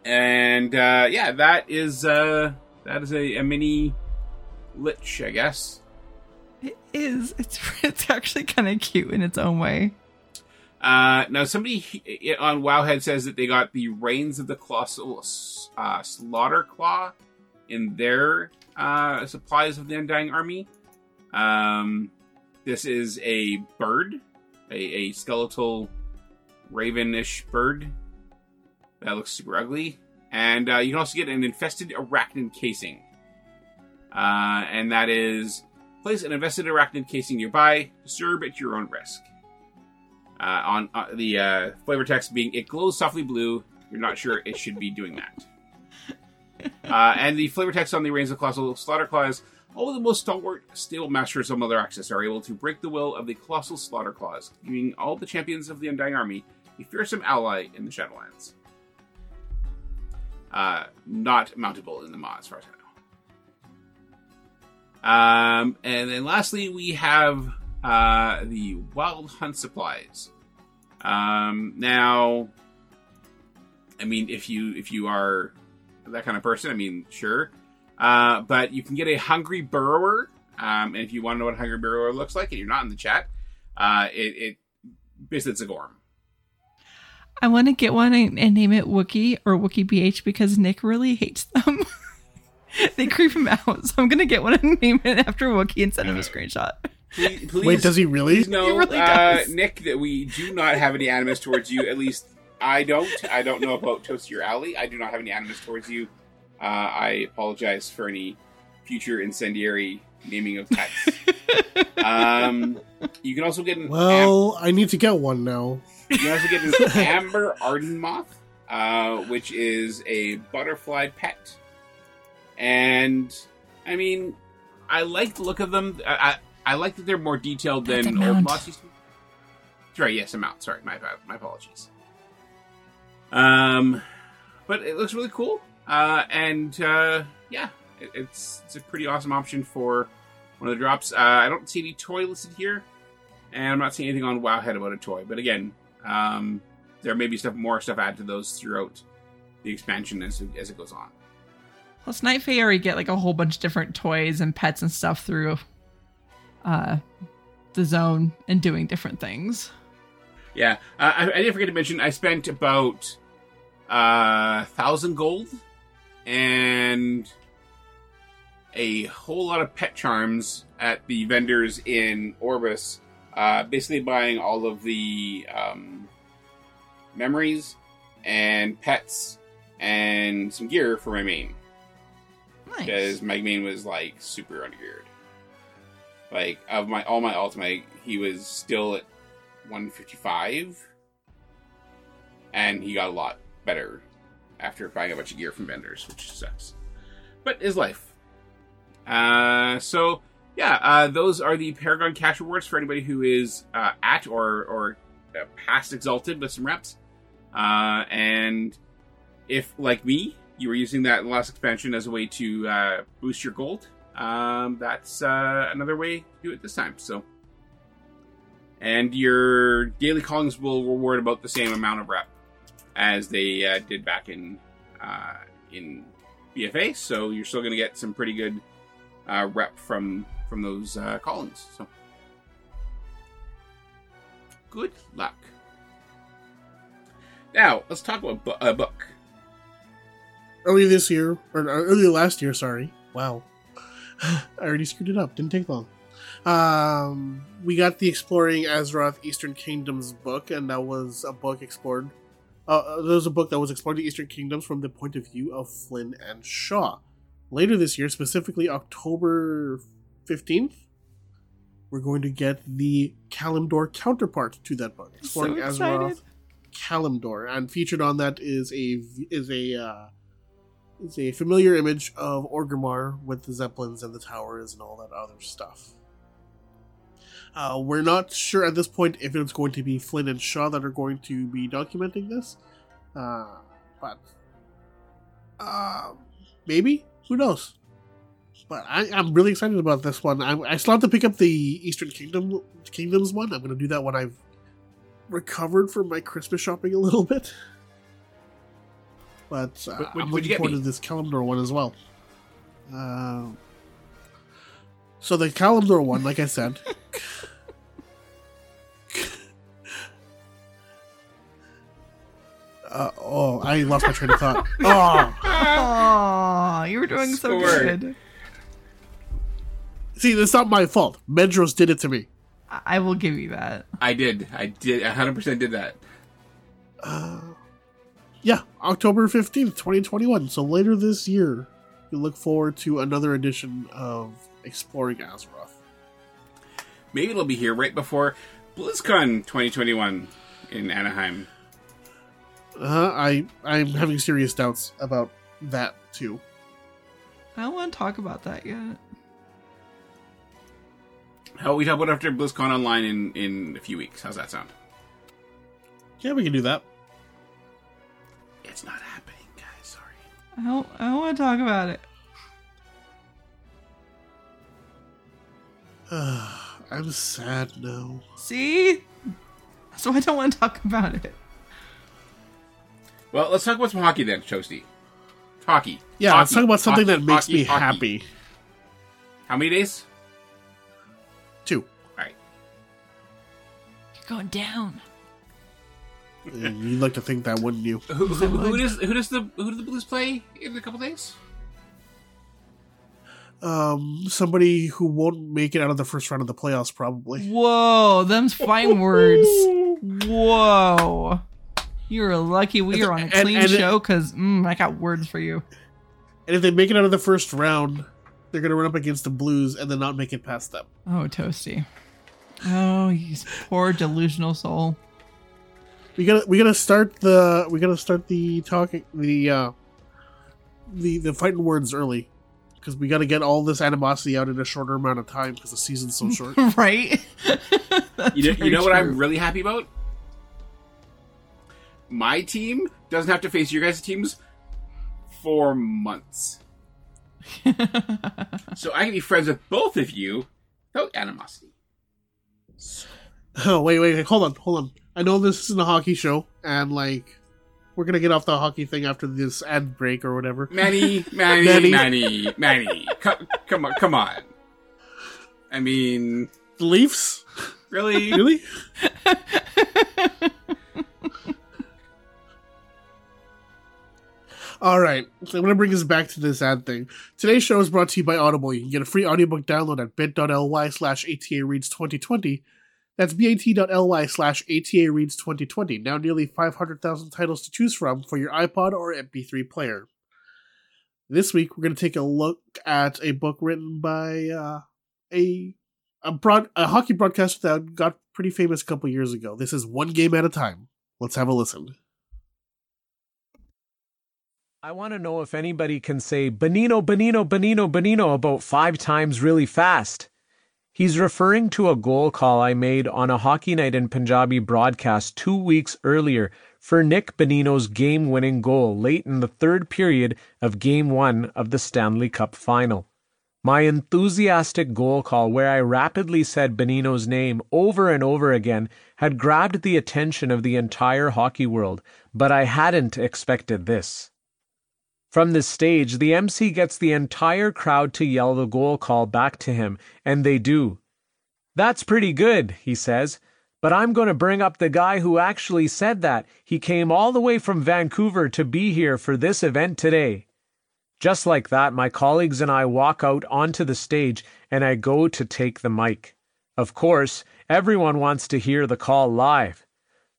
And uh, yeah, that is uh, that is a, a mini lich, I guess. It is. It's <laughs> it's actually kind of cute in its own way. Uh, now, somebody he- on Wowhead says that they got the Reins of the Colossal uh, Slaughter Claw in their uh, supplies of the Undying Army. Um, this is a bird, a, a skeletal ravenish bird that looks super ugly. And uh, you can also get an infested arachnid casing. Uh, and that is place an infested arachnid casing nearby, disturb at your own risk. Uh, on uh, the uh, flavor text being it glows softly blue. You're not sure it should be doing that. <laughs> Uh, and the flavor text on the Reins of Colossal Slaughter Claw is all of the most stalwart stable masters of Maldraxxus are able to break the will of the Colossal Slaughter Claws, giving all the champions of the Undying Army a fearsome ally in the Shadowlands. Uh, not mountable in the Maw, as far as I know. Um, and then lastly, we have uh, the Wild Hunt supplies. Um, now, I mean, if you if you are that kind of person, I mean, sure. Uh, but you can get a Hungry Burrower. Um, and if you want to know what a Hungry Burrower looks like, and you're not in the chat, uh, it, it basically it's a Gorm. I want to get one and, and name it Wookie or Wookie BH because Nick really hates them. <laughs> they creep him out, so I'm gonna get one and name it after Wookie and send him a screenshot. Please, <laughs> please, Wait, does he really? please know, He really uh. Nick, that we do not have any animus towards you. At least I don't. I don't know about Toasty or Ali. I do not have any animus towards you. Uh, I apologize for any future incendiary naming of pets. <laughs> um, you can also get an am- Well, I need to get one now. You also get this <laughs> Amber Ardenmoth, uh, which is a butterfly pet. And I mean, I like the look of them. I I, I like that they're more detailed than old mount. moths used to. Sorry, yes, a mount. Sorry, my. My apologies. Um, but it looks really cool. Uh, and uh, yeah, it, it's it's a pretty awesome option for one of the drops. Uh, I don't see any toy listed here, and I'm not seeing anything on Wowhead about a toy. But again, um, there may be stuff more stuff added to those throughout the expansion as it, as it goes on. Plus, Night already get like a whole bunch of different toys and pets and stuff through uh, the zone and doing different things. Yeah, uh, I, I did forget to mention I spent about uh, thousand gold and a whole lot of pet charms at the vendors in Oribos, uh, basically buying all of the um, memories and pets and some gear for my main because Nice. my main was like super undergeared. Like of my all my ultimate, he was still at 155, and he got a lot better after buying a bunch of gear from vendors, which sucks. But is life. Uh, so yeah, uh, those are the Paragon cache rewards for anybody who is uh, at or or uh, past exalted with some reps. Uh, and if, like me, you were using that last expansion as a way to uh, boost your gold, um, that's uh, another way to do it this time. So, and your daily callings will reward about the same amount of rep as they did back in in BFA. So you're still going to get some pretty good uh, rep from from those uh, callings. So, good luck. Now let's talk about bu- a book. Earlier this year, or uh, earlier last year, sorry. Wow. <sighs> I already screwed it up. Didn't take long. Um, we got the Exploring Azeroth Eastern Kingdoms book, and that was a book explored. Uh, there was a book that was exploring the Eastern Kingdoms from the point of view of Flynn and Shaw. Later this year, specifically October 15th, we're going to get the Kalimdor counterpart to that book. Exploring so Azeroth. Kalimdor, and featured on that is a is a uh, is a familiar image of Orgrimmar with the zeppelins and the towers and all that other stuff. Uh, we're not sure at this point if it's going to be Flynn and Shaw that are going to be documenting this, uh, but uh, maybe who knows. But I, I'm really excited about this one. I, I still have to pick up the Eastern Kingdom Kingdoms one. I'm going to do that when I've recovered from my Christmas shopping a little bit. But uh, What- what- I'm looking forward me? to this Kalimdor one as well. Um, so the Kalimdor one, like I said, <laughs> uh, oh, I lost my train of thought. <laughs> Oh, Oh, you were doing so good. see, it's not my fault. Medros did it to me. I I will give you that. I did. I did. 100% did that. Uh, yeah, October 15th, 2021. So later this year, we look forward to another edition of Exploring Azeroth. Maybe it'll be here right before BlizzCon 2021 in Anaheim. Uh, I I'm having serious doubts about that too. I don't want to talk about that yet. How about we talk about after BlizzCon online in in a few weeks. How's that sound? Yeah, we can do that. It's not happening, guys. Sorry. I don't, I don't want to talk about it. <sighs> I'm sad now. See? So I don't want to talk about it. Well, let's talk about some hockey then, Toasty. Hockey. Yeah, Hockey. let's talk about something Hockey, that makes hockey, me hockey. happy. How many days? Two. All right. You're going down. You'd like to think that, wouldn't you? Who, who, who does who does the who do the Blues play in a couple days? Um, somebody who won't make it out of the first round of the playoffs, probably. Whoa, them's fine words. <laughs> Whoa. You're lucky we are on a clean and it- show because mm, I got words for you. And if they make it out of the first round, they're gonna run up against the Blues and then not make it past them. Oh, Toasty. Oh, you poor delusional soul. We gotta we gotta start the we gotta start the talking the uh the the fighting words early because we gotta get all this animosity out in a shorter amount of time because the season's so short. <laughs> right? <laughs> You know, you very know what. I'm really happy about? My team doesn't have to face your guys' teams for months. <laughs> so I can be friends with both of you without animosity. oh wait, wait, wait, hold on, hold on. I know this isn't a hockey show, and like we're gonna get off the hockey thing after this ad break or whatever. Manny, <laughs> Manny, Manny. Manny, Manny. Co- come on, come on. I mean, The Leafs, really? really? <laughs> All right, so I'm going to bring us back to this ad thing. Today's show is brought to you by Audible. You can get a free audiobook download at bit.ly slash ATA Reads 2020. That's bit.ly slash ATA Reads 2020. Now nearly 500,000 titles to choose from for your iPod or MP3 player. This week, we're going to take a look at a book written by uh, a a, broad, a hockey broadcaster that got pretty famous a couple years ago. This is One Game at a Time. Let's have a listen. I want to know if anybody can say Bonino, Bonino, Bonino, Bonino about five times really fast. He's referring to a goal call I made on a Hockey Night in Punjabi broadcast two weeks earlier for Nick Bonino's game winning goal late in the third period of Game 1 of the Stanley Cup final. My enthusiastic goal call, where I rapidly said Bonino's name over and over again, had grabbed the attention of the entire hockey world, but I hadn't expected this. From the stage, the MC gets the entire crowd to yell the goal call back to him, and they do. That's pretty good, he says, but I'm going to bring up the guy who actually said that. He came all the way from Vancouver to be here for this event today. Just like that, my colleagues and I walk out onto the stage and I go to take the mic. Of course, everyone wants to hear the call live.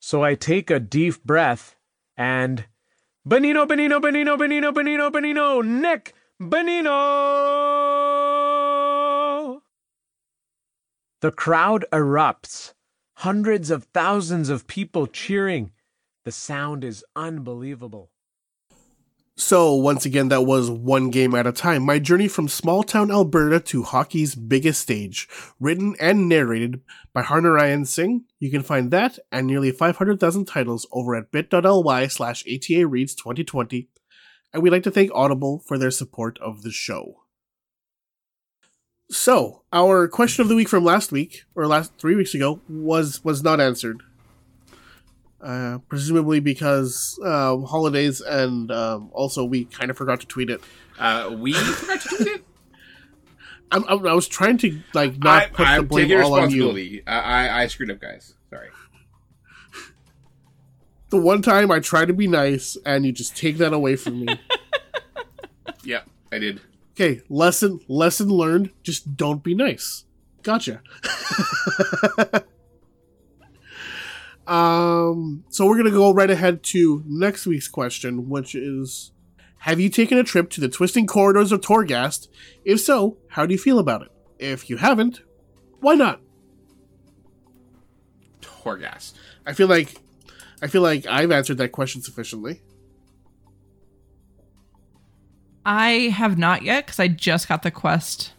So I take a deep breath and Bonino, Benino, Bonino, Bonino, Bonino, Bonino, Nick Bonino. The crowd erupts. Hundreds of thousands of people cheering. The sound is unbelievable. So, once again, that was one game at a time. My journey from small town Alberta to hockey's biggest stage, written and narrated by Harnarayan Singh. You can find that and nearly 500,000 titles over at bit.ly slash ATA Reads 2020. And we'd like to thank Audible for their support of the show. So, our question of the week from last week, or last three weeks ago, was was not answered. Uh, presumably because uh, holidays and um, also we kind of forgot to tweet it. Uh, we <laughs> forgot to tweet it. I'm, I'm, i was trying to like not I, put the I'm blame all on you. I, I, I screwed up, guys. Sorry. The one time I try to be nice and you just take that away from me. <laughs> yeah, I did. okay, lesson lesson learned. Just don't be nice. Gotcha. <laughs> um, so we're gonna go right ahead to next week's question, which is: Have you taken a trip to the twisting corridors of Torghast? If so, how do you feel about it? If you haven't, why not? Torghast. I feel like I feel like I've answered that question sufficiently. I have not yet because I just got the quest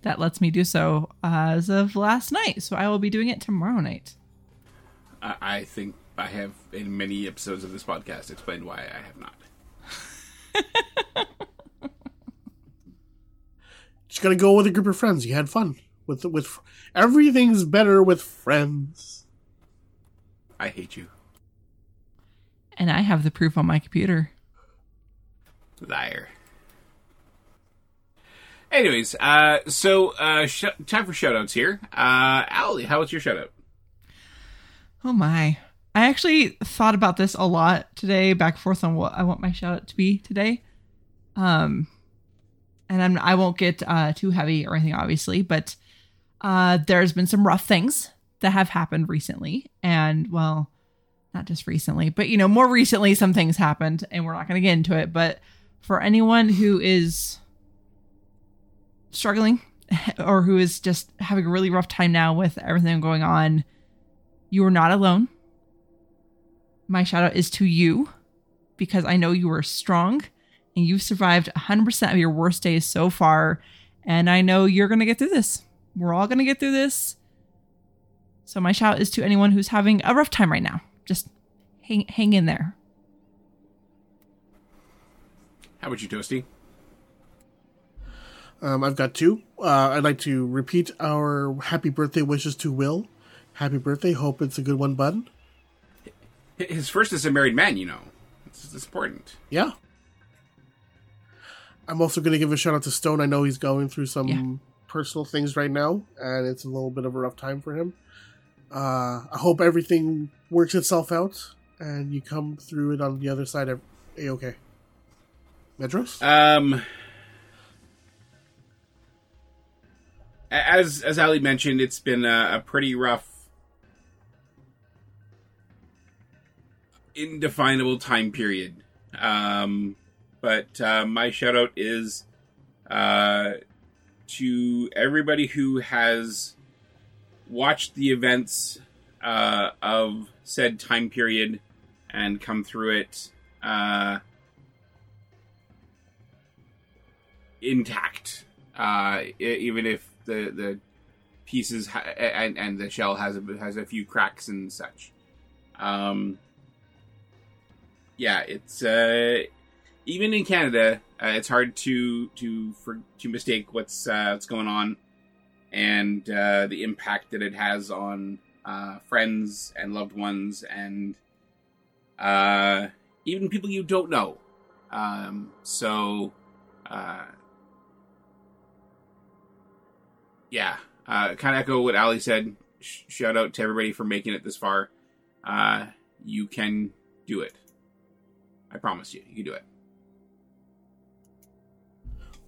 that lets me do so as of last night. So I will be doing it tomorrow night. I, I think I have, in many episodes of this podcast, explained why I have not. <laughs> Just gotta go with a group of friends. You had fun with with everything's better with friends. I hate you. And I have the proof on my computer. Liar. Anyways, uh, so uh, sh- time for shoutouts here. Uh, Allie, how was your shoutout? Oh my. I actually thought about this a lot today, back and forth on what I want my shout out to be today. Um and I'm I won't get uh too heavy or anything obviously, but uh there's been some rough things that have happened recently and well, not just recently, but you know, more recently some things happened and we're not going to get into it, but for anyone who is struggling <laughs> or who is just having a really rough time now with everything going on, you are not alone. My shout out is to you because I know you are strong and you've survived 100% of your worst days so far. And I know you're going to get through this. We're all going to get through this. So, my shout is to anyone who's having a rough time right now. Just hang, hang in there. How about you, Toasty? Um, I've got two. Uh, I'd like to repeat our happy birthday wishes to Will. Happy birthday. Hope it's a good one, bud. His first is a married man, you know. It's, it's important. Yeah. I'm also going to give a shout out to Stone. I know he's going through some Yeah. personal things right now, and it's a little bit of a rough time for him. Uh, I hope everything works itself out, and you come through it on the other side of a okay. Medros? Um, as as Ali mentioned, it's been a, a pretty rough, indefinable time period. Um, but uh, my shout out is uh, to everybody who has watched the events uh, of said time period and come through it. Uh, intact, uh, even if the the pieces ha- and and the shell has a, has a few cracks and such. Um, yeah, it's uh, even in Canada, uh, it's hard to to for to mistake what's uh, what's going on and uh, the impact that it has on uh, friends and loved ones and uh, even people you don't know. Um, so, uh, yeah, uh, kind of echo what Ali said. Sh- shout out to everybody for making it this far. Uh, you can do it. I promise you, you can do it.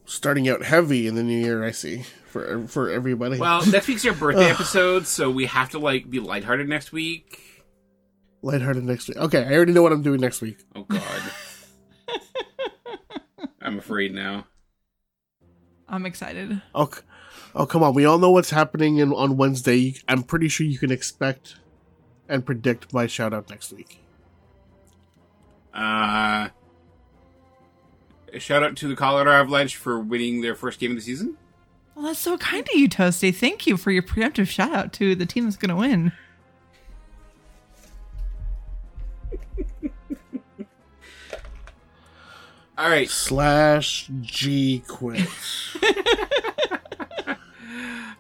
Starting out heavy in the new year, I see for for everybody. Well, next week's your birthday <laughs> episode, so we have to like be lighthearted next week. lighthearted next week. Okay, I already know what I'm doing next week. Oh God, <laughs> I'm afraid now. I'm excited. Oh, c- oh, come on. We all know what's happening in, on Wednesday. I'm pretty sure you can expect and predict my shout out next week. Uh, shout out to the Colorado Avalanche for winning their first game of the season. Well, that's so kind of you, Toasty. Thank you for your preemptive shout out to the team that's going to win. <laughs> All right, Slash G quits. <laughs>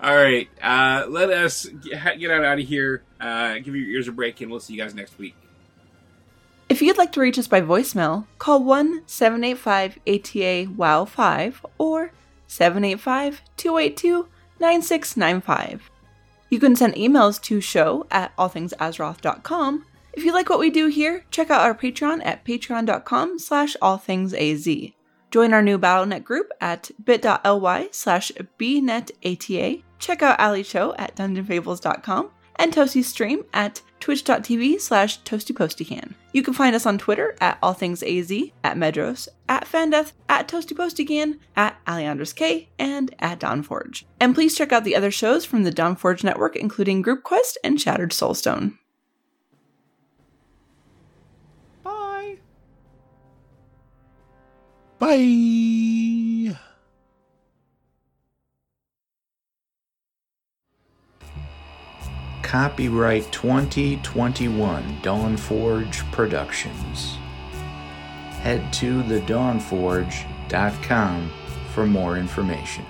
all right. Uh, let us get get out, out of here. Uh, give your ears a break, and we'll see you guys next week. If you'd like to reach us by voicemail, call 1 785 ATA WOW 5 or 785 282 9695. You can send emails to show at allthingsazeroth.com. If you like what we do here, check out our Patreon at patreon.com slash allthingsaz. Join our new BattleNet group at bit.ly slash bnetata. Check out Ali Show at dungeonfables.com and Toasty's stream at twitch.tv slash toastypostycan. You can find us on Twitter at allthingsaz, at Medros, at Fandeth, at toastypostycan, at Aleandros K, and at Dawnforge. And please check out the other shows from the Dawnforge network, including Group Quest and Shattered Soulstone. Bye. Bye. Copyright 2021 Dawnforge Productions. Head to thedawnforge.com for more information.